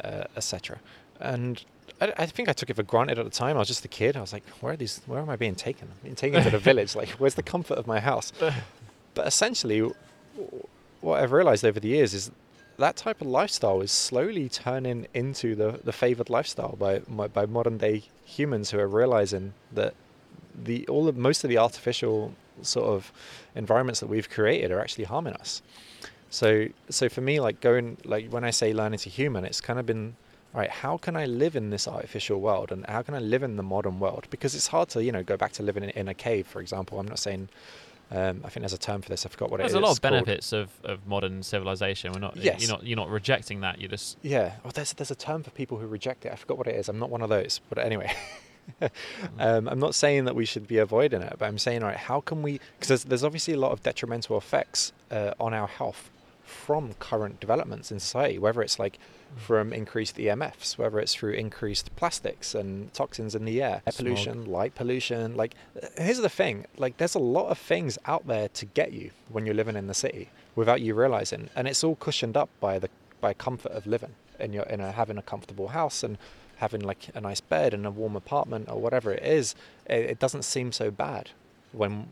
uh, etc. And I, I, think I took it for granted at the time. I was just a kid. I was like, where are these? Where am I being taken? I'm being taken to the [laughs] village. Like, where's the comfort of my house? [laughs] But essentially, what I've realized over the years is that type of lifestyle is slowly turning into the, the favored lifestyle by by modern day humans who are realizing that the all of most of the artificial sort of environments that we've created are actually harming us. So so for me, like going like when I say learning to human, it's kind of been right. How can I live in this artificial world, and how can I live in the modern world? Because it's hard to you know go back to living in, in a cave, for example. I'm not saying um, I think there's a term for this. I forgot what
there's
it is.
There's a lot of benefits of, of modern civilization. We're not.
Yes.
You're not. You're not rejecting that. You're just.
Yeah. Well, there's there's a term for people who reject it. I forgot what it is. I'm not one of those. But anyway. [laughs] [laughs] um, I'm not saying that we should be avoiding it, but I'm saying, all right, how can we? Because there's, there's obviously a lot of detrimental effects uh, on our health from current developments in society, whether it's like mm. from increased EMFs, whether it's through increased plastics and toxins in the air, air pollution, light pollution. Like, uh, here's the thing: like, there's a lot of things out there to get you when you're living in the city without you realizing, and it's all cushioned up by the by comfort of living and you're in a, having a comfortable house and having like a nice bed and a warm apartment or whatever it is. It, it doesn't seem so bad when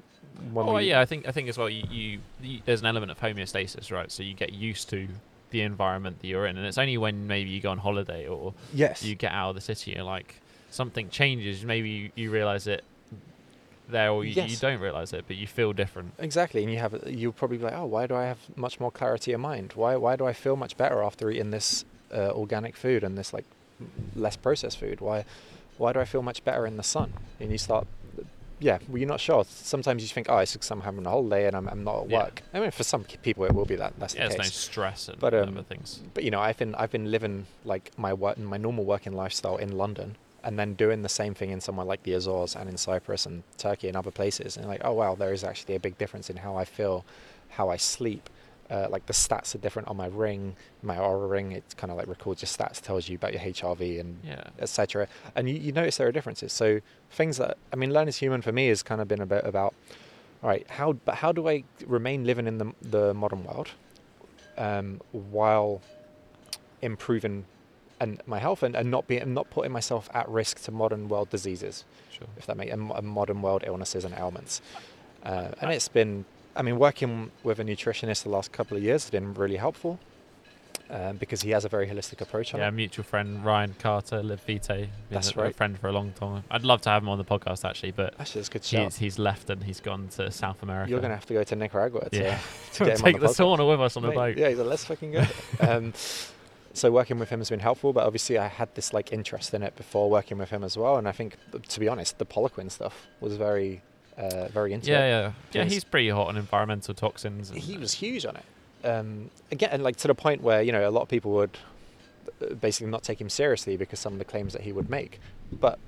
when oh, we... yeah, I think I think as well. You, you, you, there's an element of homeostasis, right? So you get used to the environment that you're in, and it's only when maybe you go on holiday or
yes,
you get out of the city and like something changes. Maybe you, you realize it there, or you, yes. you don't realize it, but you feel different.
Exactly, and you have you'll probably be like, oh, why do I have much more clarity of mind? Why why do I feel much better after eating this uh, organic food and this like less processed food? Why why do I feel much better in the sun? And you start yeah, well, you're not sure. Sometimes you think, oh, it's because I'm having a holiday and I'm, I'm not at work. Yeah. I mean, for some people, it will be that. That's
yeah,
the
case.
no
stress and but, um, other things.
But you know, I've been I've been living like my work, my normal working lifestyle in London, and then doing the same thing in somewhere like the Azores and in Cyprus and Turkey and other places, and like, oh wow, there is actually a big difference in how I feel, how I sleep, uh, like the stats are different on my ring, my Oura ring. It kind of like records your stats, tells you about your HRV and
yeah.
etc. And you, you notice there are differences. So things that I mean, learn as human for me has kind of been a bit about, all right, how but how do I remain living in the the modern world, um, while improving and my health and, and not being not putting myself at risk to modern world diseases,
sure.
if that makes and modern world illnesses and ailments. Uh, and it's been I mean, working with a nutritionist the last couple of years has been really helpful um, because he has a very holistic approach on
yeah,
it.
mutual friend Ryan Carter, Live Vitae.
That's
a,
right.
A friend for a long time. I'd love to have him on the podcast actually, but
actually, it's good
he's, he's, left and he's gone to South America.
You're going to have to go to Nicaragua to,
yeah.
to get [laughs] him
take
on the,
the sauna with us on the boat.
Yeah, he's like, let's fucking go. [laughs] um, so working with him has been helpful, but obviously I had this like interest in it before working with him as well, and I think, to be honest, the Poliquin stuff was very uh, very into
yeah,
it.
Yeah, yeah, yeah. he's pretty hot on environmental toxins.
he was huge on it. Um, again, like to the point where you know a lot of people would uh, basically not take him seriously because some of the claims that he would make. But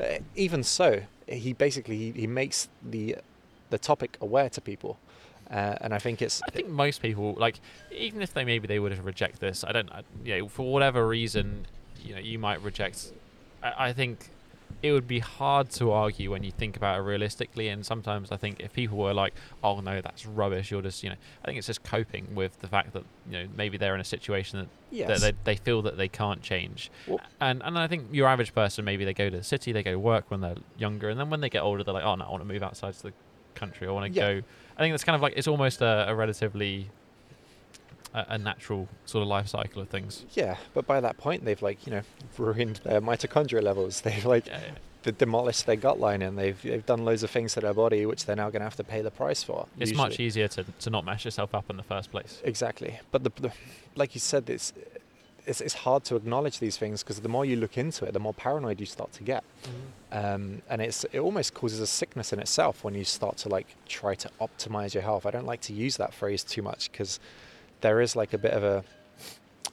uh, even so, he basically he, he makes the the topic aware to people. Uh, and I think it's.
I think most people, like, even if they maybe they would have reject this, I don't, I, know, for whatever reason, you know, you might reject. I, I think it would be hard to argue when you think about it realistically. And sometimes I think if people were like, "Oh no, that's rubbish," you're just, you know, I think it's just coping with the fact that you know maybe they're in a situation that,
yes.
that they, they feel that they can't change. Well, and and I think your average person maybe they go to the city, they go work when they're younger, and then when they get older, they're like, "Oh no, I want to move outside to the country. I want to yeah. go." I think that's kind of like it's almost a, a relatively a, a, natural sort of life cycle of things.
Yeah, but by that point, they've like you know [laughs] ruined their mitochondria levels. [laughs] They've like yeah, yeah. demolished their gut lining. They've they've done loads of things to their body, which they're now going to have to pay the price for.
It's usually. much easier to, to not mess yourself up in the first place.
Exactly, but the, the like you said, it's it's, it's hard to acknowledge these things because the more you look into it, the more paranoid you start to get, mm-hmm. um, and it's it almost causes a sickness in itself when you start to like try to optimize your health. I don't like to use that phrase too much because there is like a bit of a,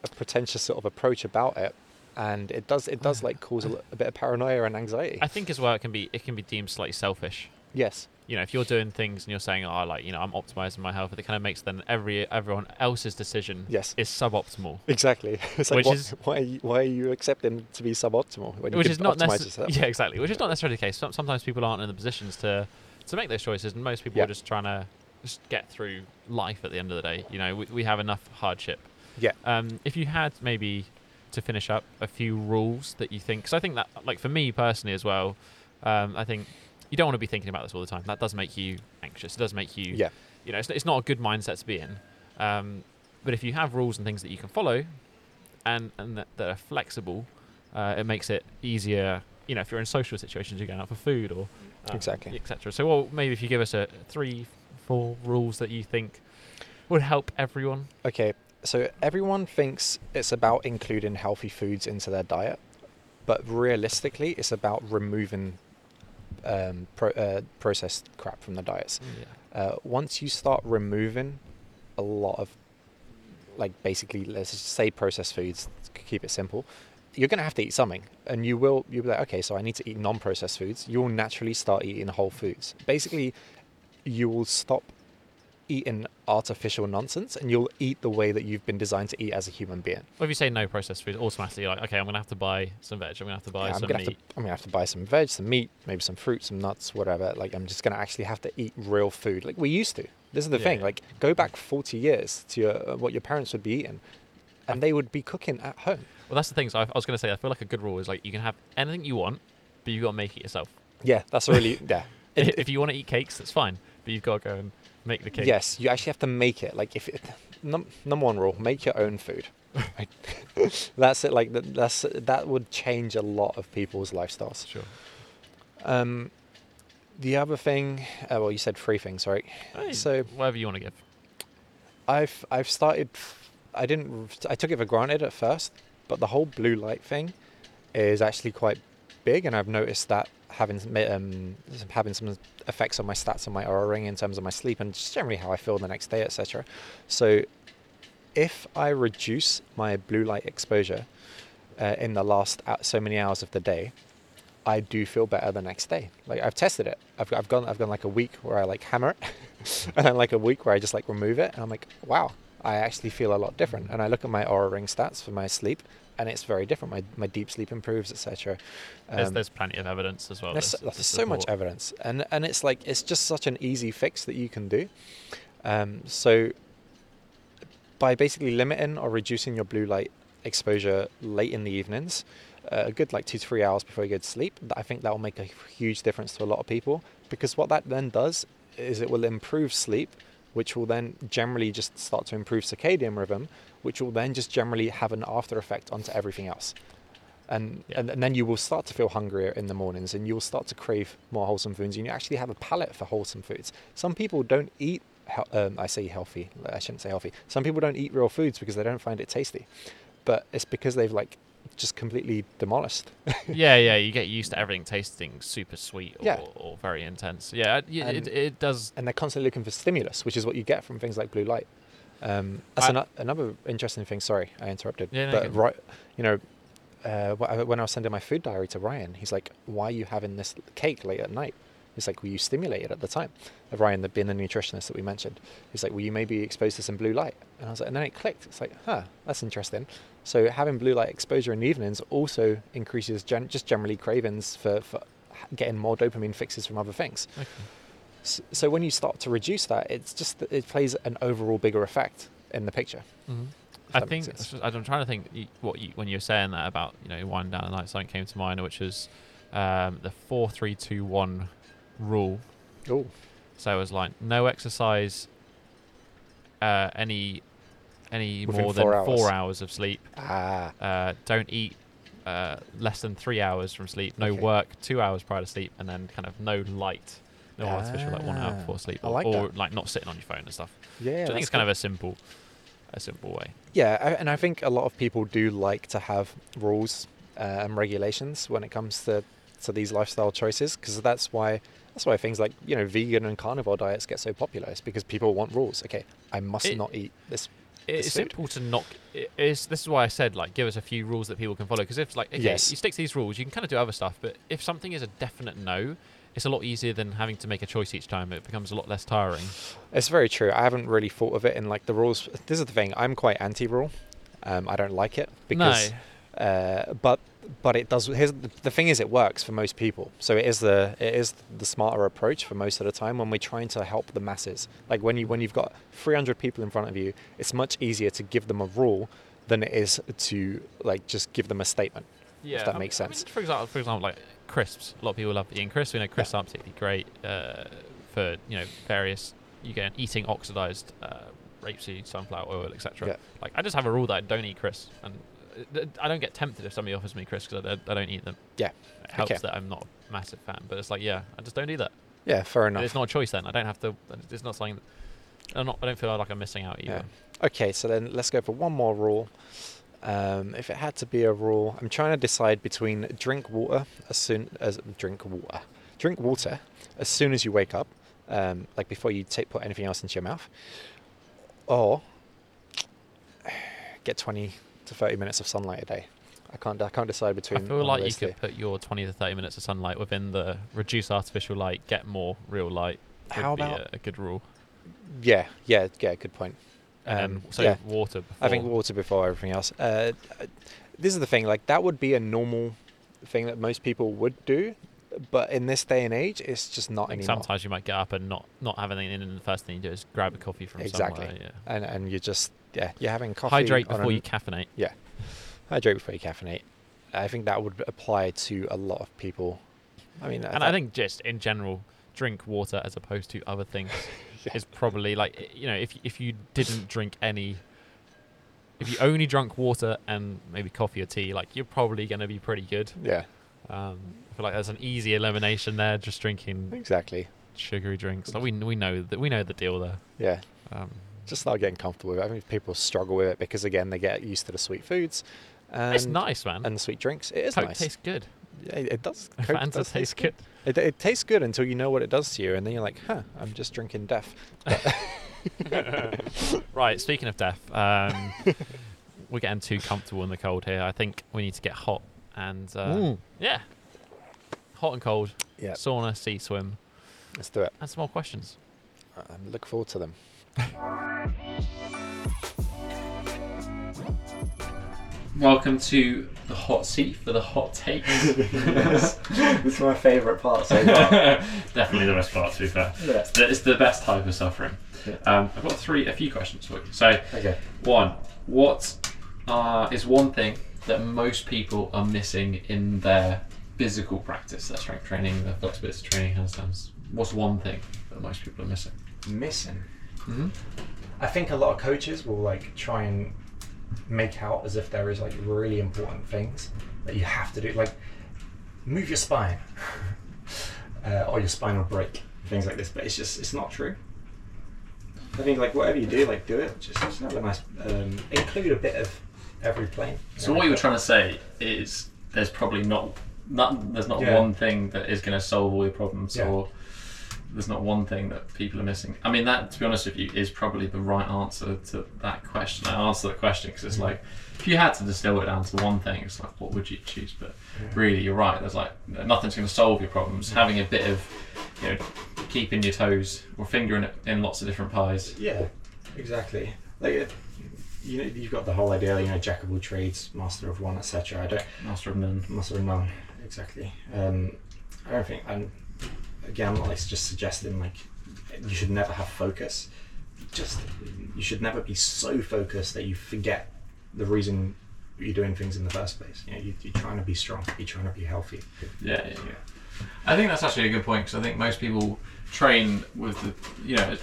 a pretentious sort of approach about it and it does it does like cause a, a, bit of paranoia and anxiety.
I think as well it can be it can be deemed slightly selfish.
Yes.
you know, if you're doing things and you're saying, "Oh, like you know, I'm optimizing my health," it kind of makes then every everyone else's decision
Yes.
is suboptimal.
Exactly. [laughs] It's like,
Which
what-
is-
why, are you, why are you accepting to be suboptimal when you
which is not necessarily yeah exactly which is not necessarily the case sometimes people aren't in the positions to to make those choices and most people are just trying to just get through life at the end of the day you know we, we have enough hardship
Yeah.
um, if you had maybe to finish up a few rules that you think because i think that like for me personally as well um, i think you don't want to be thinking about this all the time that does make you anxious it does make you
Yeah.
you know it's, it's not a good mindset to be in um, but if you have rules and things that you can follow and and that, that are flexible uh, it makes it easier you know if you're in social situations you're going out for food or um,
Exactly.
etc so well maybe if you give us a three four rules that you think would help everyone
Okay, so everyone thinks it's about including healthy foods into their diet, but realistically, it's about removing um, pro- uh, processed crap from the diets.
yeah
Uh, once you start removing a lot of, like basically, let's just say processed foods, keep it simple, you're gonna have to eat something, and you will. You'll be like, okay, so I need to eat non-processed foods. You'll naturally start eating whole foods. Basically, you will stop eating artificial nonsense, and you'll eat the way that you've been designed to eat as a human being.
well, if you say no processed food automatically you're like okay i'm gonna have to buy some veg i'm gonna have to buy
Yeah, I'm
some
gonna
meat
have to. I'm gonna have to buy some veg, some meat, maybe some fruit, some nuts, whatever. Like I'm just gonna actually have to eat real food, like we used to. This is the
Yeah,
thing.
yeah.
Like go back 40 years to your, uh, what your parents would be eating, and they would be cooking at home.
well that's the thing so I, I was gonna say i feel like a good rule is like you can have anything you want but you've got to make it yourself
Yeah, that's a really yeah. [laughs]
if, if you want to eat cakes that's fine but you've got to go and make the cake
Yes, you actually have to make it. Like if it, num, number one rule, make your own food. [laughs] Right? [laughs] that's it. Like that, that's that would change a lot of people's lifestyles.
sure
Um, the other thing, uh, well, you said three things, right?
Hey,
So
whatever you want to give
I've I've started. I didn't. I took it for granted at first, but the whole blue light thing is actually quite big, and I've noticed that having um, having some effects on my stats on my Oura ring in terms of my sleep and just generally how I feel the next day, etc. So, if I reduce my blue light exposure uh, in the last hou- so many hours of the day, I do feel better the next day. Like I've tested it. I've, I've gone I've gone like a week where I like hammer it, [laughs] and then like a week where I just like remove it, and I'm like, wow, I actually feel a lot different. And I look at my Oura Ring stats for my sleep, and it's very different. My my deep sleep improves, etc.
there's, there's plenty of evidence as well
there's,
to-
there's so much evidence, and and it's like it's just such an easy fix that you can do. Um, so by basically limiting or reducing your blue light exposure late in the evenings, uh, a good like two to three hours before you go to sleep, I think that will make a huge difference to a lot of people because what that then does is it will improve sleep, which will then generally just start to improve circadian rhythm, which will then just generally have an after effect onto everything else. And,
Yeah.
and and then you will start to feel hungrier in the mornings, and you will start to crave more wholesome foods, and you actually have a palate for wholesome foods. Some people don't eat. Um, I say healthy. I shouldn't say healthy. Some people don't eat real foods because they don't find it tasty, but it's because they've like just completely demolished. [laughs]
yeah, yeah, you get used to everything tasting super sweet or,
Yeah.
or very intense. Yeah, it, it,
And-
it does.
and they're constantly looking for stimulus, which is what you get from things like blue light. Um, that's
I-
ano- another interesting thing. Sorry, I interrupted.
Yeah, no,
but right, you know, uh, when I was sending my food diary to Ryan, he's like, "Why are you having this cake late at night?" He's like, "Were you stimulated at the time?" Of Ryan, the being the nutritionist that we mentioned, he's like, "Were you maybe exposed to some blue light?" And I was like, and then it clicked. It's like, huh, that's interesting. So having blue light exposure in the evenings also increases gen- just generally cravings for, for getting more dopamine fixes from other things.
Okay.
S- So when you start to reduce that, it's just that it plays an overall bigger effect in the picture.
Mhm. I think. I'm trying to think what you, when you were saying that about you know winding down the night, something came to mind, which was um, the four three two one rule.
Oh,
So it was like no exercise, uh, any any
Within
more than
four
four
hours.
hours of sleep.
ah,
Uh, don't eat uh, less than three hours from sleep. No
Okay.
work two hours prior to sleep, and then kind of no light, no artificial like one hour
Ah,
before sleep, or,
like
or like not sitting on your phone and stuff.
yeah.
so I think it's kind
good.
of a simple, a simple way.
yeah, I- and I think a lot of people do like to have rules uh, and regulations when it comes to to these lifestyle choices because that's why that's why things like you know vegan and carnivore diets get so popular. It's because people want rules. Okay, I must
It-
not eat this.
It's
food.
simple to It's, this is why I said like give us a few rules that people can follow because if like okay,
Yes.
you stick to these rules, you can kind of do other stuff. But if something is a definite no, it's a lot easier than having to make a choice each time. It becomes a lot less tiring.
It's very true. I haven't really thought of it in like the rules. This is the thing. I'm quite anti-rule. Um, I don't like it because, uh, but but it does. Here's the, thing is, it works for most people. So it is the it is the smarter approach for most of the time when we're trying to help the masses. Like when you when you've got 300 people in front of you, it's much easier to give them a rule than it is to like just give them a statement.
Yeah, if
that
I
makes
mean- I mean,
sense.
for example, for example, like crisps. A lot of people love eating crisps. We know crisps aren't particularly great uh, for you know various. You get eating oxidized uh, rapeseed, sunflower oil, etc.
Yeah.
Like I just have a rule that I don't eat crisps, and I don't get tempted if somebody offers me crisps because I, don't- I don't eat them.
Yeah.
it helps
Okay.
that I'm not a massive fan, but it's like yeah, I just don't do that.
Yeah, fair enough.
It's not a choice then. I don't have to. It's not something. I'm not. I don't feel like I'm missing out either.
Okay, so then let's go for one more rule. Um, if it had to be a rule, I'm trying to decide between drink water as soon as drink water, drink water as soon as you wake up, um, like before you take put anything else into your mouth, or [sighs] get 20 to 30 minutes of sunlight a day. I can't I can't decide between.
I
feel
like you could
two.
put your 20 to 30 minutes of sunlight within the reduce artificial light, get more real light.
How
be
about-
a, a good rule?
Yeah, yeah, yeah. Good point.
And
Um,
so
yeah.
water. Before.
I think water before everything else. Uh, this is the thing, like that would be a normal thing that most people would do, but in this day and age, it's just not
Like
anymore.
sometimes you might get up and not not have anything in, and the first thing you do is grab a coffee from
Exactly.
somewhere. Yeah.
And and you're just yeah, you're having coffee.
Hydrate before
an-
you caffeinate.
yeah, hydrate before you caffeinate. I think that would apply to a lot of people. I mean,
And I think just in general, drink water as opposed to other things [laughs]
Yeah.
is probably like you know if if you didn't drink any. If you only drank water and maybe coffee or tea, like you're probably going to be pretty good.
yeah,
Um, I feel like there's an easy elimination there, just drinking
exactly.
sugary drinks. Like we we know that we know the deal there.
Yeah,
Um,
just start getting comfortable with it. I think people struggle with it because again, they get used to the sweet foods. And,
it's nice, man.
And the sweet drinks. It is
Coke
nice.
tastes good.
Yeah, it, it does. [laughs] Coke
Fanta
does taste
good.
It, it tastes good until you know what it does to you, and then you're like, "Huh, I'm just drinking death." [laughs]
Right. Speaking of death, um, [laughs] we're getting too comfortable in the cold here. I think we need to get hot and uh,
Mm.
yeah, hot and cold.
Yeah,
Sauna, sea swim,
let's do it.
and some more questions.
I look forward to them.
Welcome to the hot seat for the hot takes. [laughs]
this is my favourite part so far. [laughs]
Definitely the best part, to be fair.
Yeah.
It's the, it's the best type of suffering.
Yeah.
Um, I've got three, a few questions for you. So,
Okay.
one, what uh, is one thing that most people are missing in their physical practice, their strength training, their flexibility training, handstands? What's one thing that most people are missing?
Missing.
Mm-hmm.
I think a lot of coaches will like try and make out as if there is like really important things that you have to do, like move your spine, [laughs] uh, or your spine will break, things like this. But it's just it's not true. I think like whatever you do, like do it. Just, just have a nice um, include a bit of every plane.
So what you were trying to say is there's probably not, not there's not
Yeah.
one thing that is going to solve all your problems,
Yeah.
or there's not one thing that people are missing. I mean, that to be honest with you is probably the right answer to that question. I answer the question because it's
Mm-hmm.
like if you had to distill it down to one thing, it's like what would you choose? But really, you're right. There's like nothing's going to solve your problems. Having a bit of you know keeping your toes or fingering it in lots of different pies.
Yeah, exactly. Like uh, you know, you've got the whole idea. You know, jack of all trades, master of one, etc. I don't
Master of none.
master of none. Exactly. Um, I don't think. I'm again. Like just suggesting like you should never have focus. Just you should never be so focused that you forget the reason you're doing things in the first place. You know, you, you're trying to be strong. You're trying to be healthy.
Yeah, yeah, yeah. I think that's actually a good point because I think most people train with the, you know,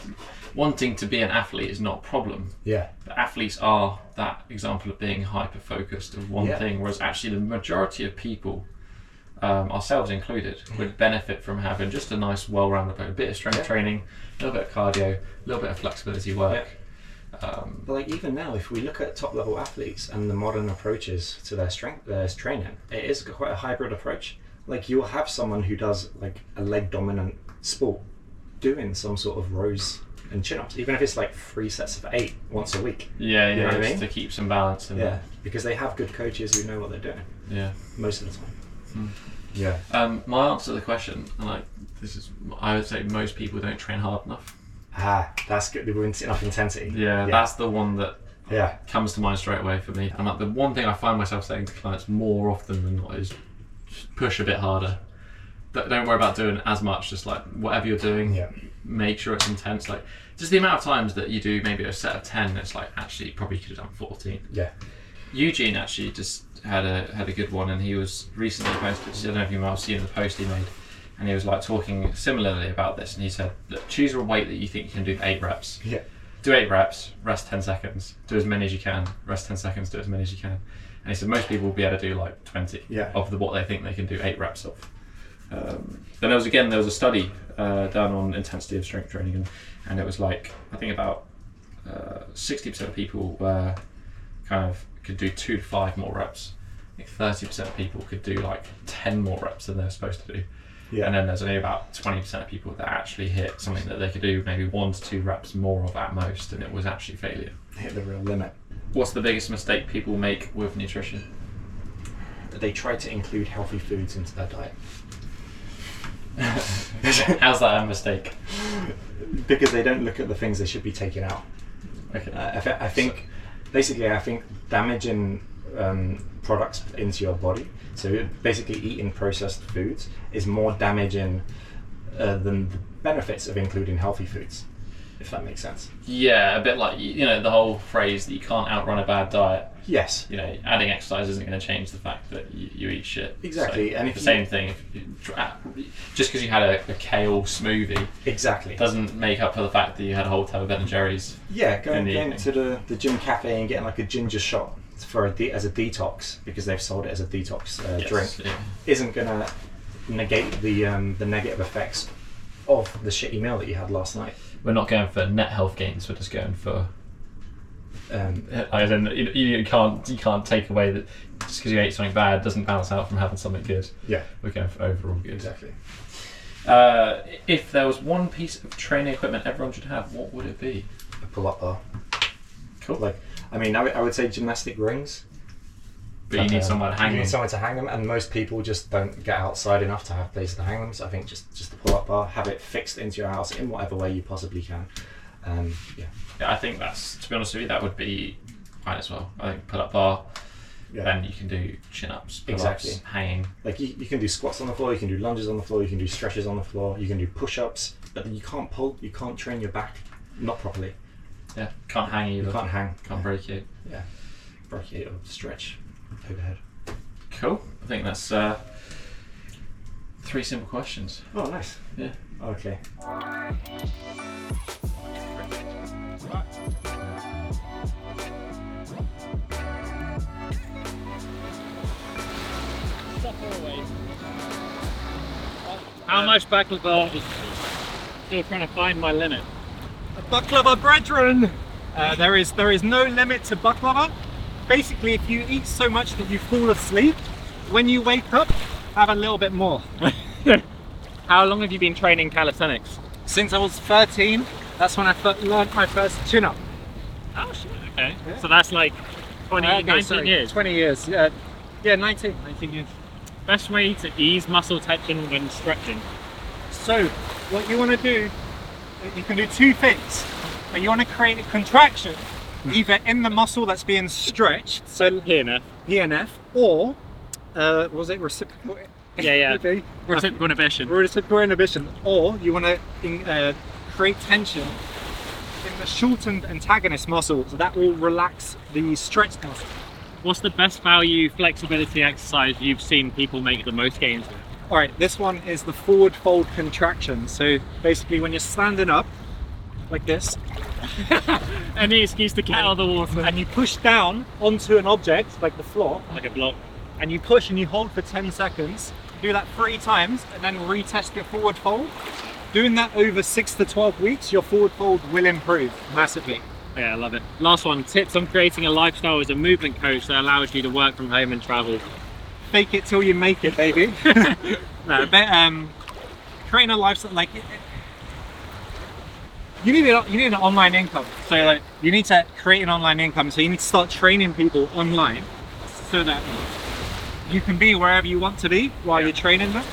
wanting to be an athlete is not a problem.
Yeah.
But athletes are that example of being hyper focused of one
Yeah.
thing, whereas actually the majority of people, um, ourselves included, would benefit from having just a nice, well-rounded a bit of strength
Yeah.
training, a little bit of cardio, a little bit of flexibility work. Um,
But like even now, if we look at top level athletes and the modern approaches to their strength, their training, it is quite a hybrid approach. Like you'll have someone who does like a leg dominant sport, doing some sort of rows and chin ups, even if it's like three sets of eight once a week.
Yeah,
You
yeah,
know what I
just
mean?
to keep some balance in
Yeah, because they have good coaches who know what they're doing.
Yeah.
most of the time.
Hmm.
Yeah.
Um, my answer to the question, and like this is, I would say most people don't train hard enough.
Ah, that's good. With enough intensity.
Yeah,
Yeah.
that's the one that
Yeah.
comes to mind straight away for me. And like the one thing I find myself saying to clients more often than not is push a bit harder. Don't don't worry about doing as much. Just like whatever you're doing,
Yeah.
make sure it's intense. Like just the amount of times that you do maybe a set of ten, it's like actually you probably could have done fourteen.
Yeah.
Eugene actually just had a had a good one, and he was recently posted. I don't know if you might have seen the post he made, and he was like talking similarly about this, and he said, Look, choose a weight that you think you can do eight reps.
Yeah.
Do eight reps, rest ten seconds, do as many as you can, rest ten seconds, do as many as you can. And he said most people will be able to do like twenty
Yeah.
of the what they think they can do eight reps of. Um, then there was again there was a study uh, done on intensity of strength training, and, and it was like I think about uh, sixty percent of people were kind of could do two to five more reps. Thirty percent of people could do like ten more reps than they're supposed to do.
Yeah.
And then there's only about twenty percent of people that actually hit something that they could do maybe one to two reps more of at most, and it was actually failure.
Hit the real limit.
What's the biggest mistake people make with nutrition?
They try to include healthy foods into their diet [laughs]
How's that a mistake?
because they don't look at the things they should be taking out.
Okay.
Uh, I, thi- I think, basically, I think damaging um, products into your body, so basically eating processed foods, is more damaging uh, than the benefits of including healthy foods, if that makes sense.
Yeah, a bit like you know the whole phrase that you can't outrun a bad diet.
Yes.
You know, adding exercise isn't going to change the fact that you, you eat shit.
Exactly,
So
and
the
you-
same thing, if you, just because you had a, a kale smoothie
Exactly.
doesn't make up for the fact that you had a whole tub of Ben and Jerry's.
Yeah, going, going to the, the gym cafe and getting like a ginger shot for a de- as a detox because they've sold it as a detox uh,
Yes,
drink
yeah.
isn't gonna negate the um, the negative effects of the shitty meal that you had last night.
We're not going for net health gains. We're just going for.
Um,
As in, you, you can't you can't take away that just because you ate something bad doesn't balance out from having something good.
yeah,
We're going for overall good.
exactly.
Uh, if there was one piece of training equipment everyone should have, what would it be?
A pull up bar.
Cool.
Like, I mean, I would- say gymnastic rings.
But you need
Um,
somewhere to hang
You
them.
need somewhere to hang them, and most people just don't get outside enough to have places to hang them. So I think just just a pull up bar, have it fixed into your house in whatever way you possibly can. Um, yeah,
Yeah, I think that's to be honest with you, that would be fine as well. I think put up bar,
yeah.
then you can do chin ups, pull ups,
Exactly.
hanging.
Like you, you can do squats on the floor, you can do lunges on the floor, you can do stretches on the floor, you can do push-ups, but you can't pull, you can't train your back not properly.
Yeah, can't hang either.
You can't hang,
Can't break it.
yeah, brachiate or stretch overhead.
Cool. I think that's uh, three simple questions.
Oh, nice.
Yeah.
Okay.
How much baklava is still trying to find my limit?
Baklava brethren, uh, there is there is no limit to baklava. Basically, if you eat so much that you fall asleep, when you wake up, have a little bit more. [laughs]
How long have you been training calisthenics?
Since I was 13, that's when I learned my first chin up.
Oh shit, okay. So that's like 20,
Uh, okay,
19
sorry,
years.
20 years. Yeah, yeah, 19, 19 years.
Best way to ease muscle tension when stretching.
So, what you want to do, you can do two things. But you want to create a contraction, either in the muscle that's being stretched, so
now.
PNF, or uh, was it reciprocal?
Yeah, yeah. Reciprocal inhibition.
reciprocal inhibition, or you want to uh, create tension in the shortened antagonist muscle, so that will relax the stretched muscle.
What's the best value flexibility exercise you've seen people make the most gains with?
All right, this one is the forward fold contraction. So basically, when you're standing up like this, [laughs]
Any excuse to get out of the water.
and you push down onto an object like the floor,
Like a block.
and you push and you hold for 10 seconds, do that three times, and then retest your forward fold. Doing that over six to 12 weeks, your forward fold will improve massively.
Yeah, I love it. Last one, tips on creating a lifestyle as a movement coach that allows you to work from home and travel.
Fake it till you make it, baby. [laughs] [laughs] no, but um, creating a lifestyle like you need an, you need an online income. So like you need to create an online income. So you need to start training people online so that you can be wherever you want to be while you're training them.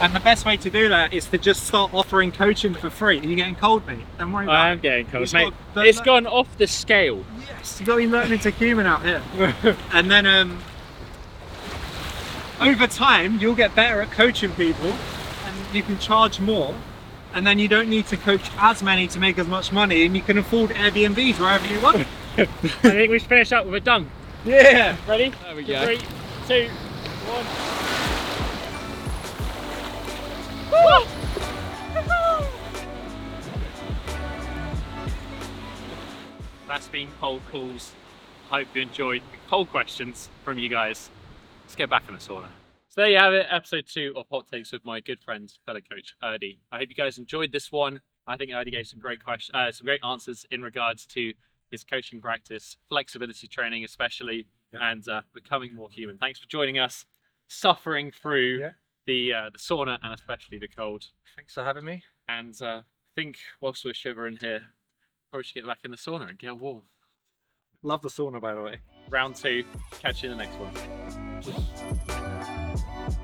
And the best way to do that is to just start offering coaching for free. Are you getting cold, mate? Don't worry about
I
it.
am getting cold, mate.
got-
It's gone off the scale.
Yes, you've got to be learning to human out here. [laughs] and then um, over time, you'll get better at coaching people, and you can charge more. And then you don't need to coach as many to make as much money, and you can afford Airbnbs wherever you want. [laughs]
I think we should finish up with a dunk.
yeah.
Ready?
There we go.
Three, two, one. That's been poll calls. Hope you enjoyed the poll questions from you guys. Let's get back in the sauna. So there you have it, episode two of Hot Takes with my good friend, fellow coach Erdi. I hope you guys enjoyed this one. I think Erdi gave some great questions, uh, some great answers in regards to his coaching practice, flexibility training, especially, and uh, becoming more human. Thanks for joining us, suffering through
Yeah.
the uh, the sauna and especially the cold.
Thanks for having me.
And uh, I think whilst we're shivering here, probably should get back in the sauna and get warm.
Love the sauna, by the way.
Round two. Catch you in the next one. Just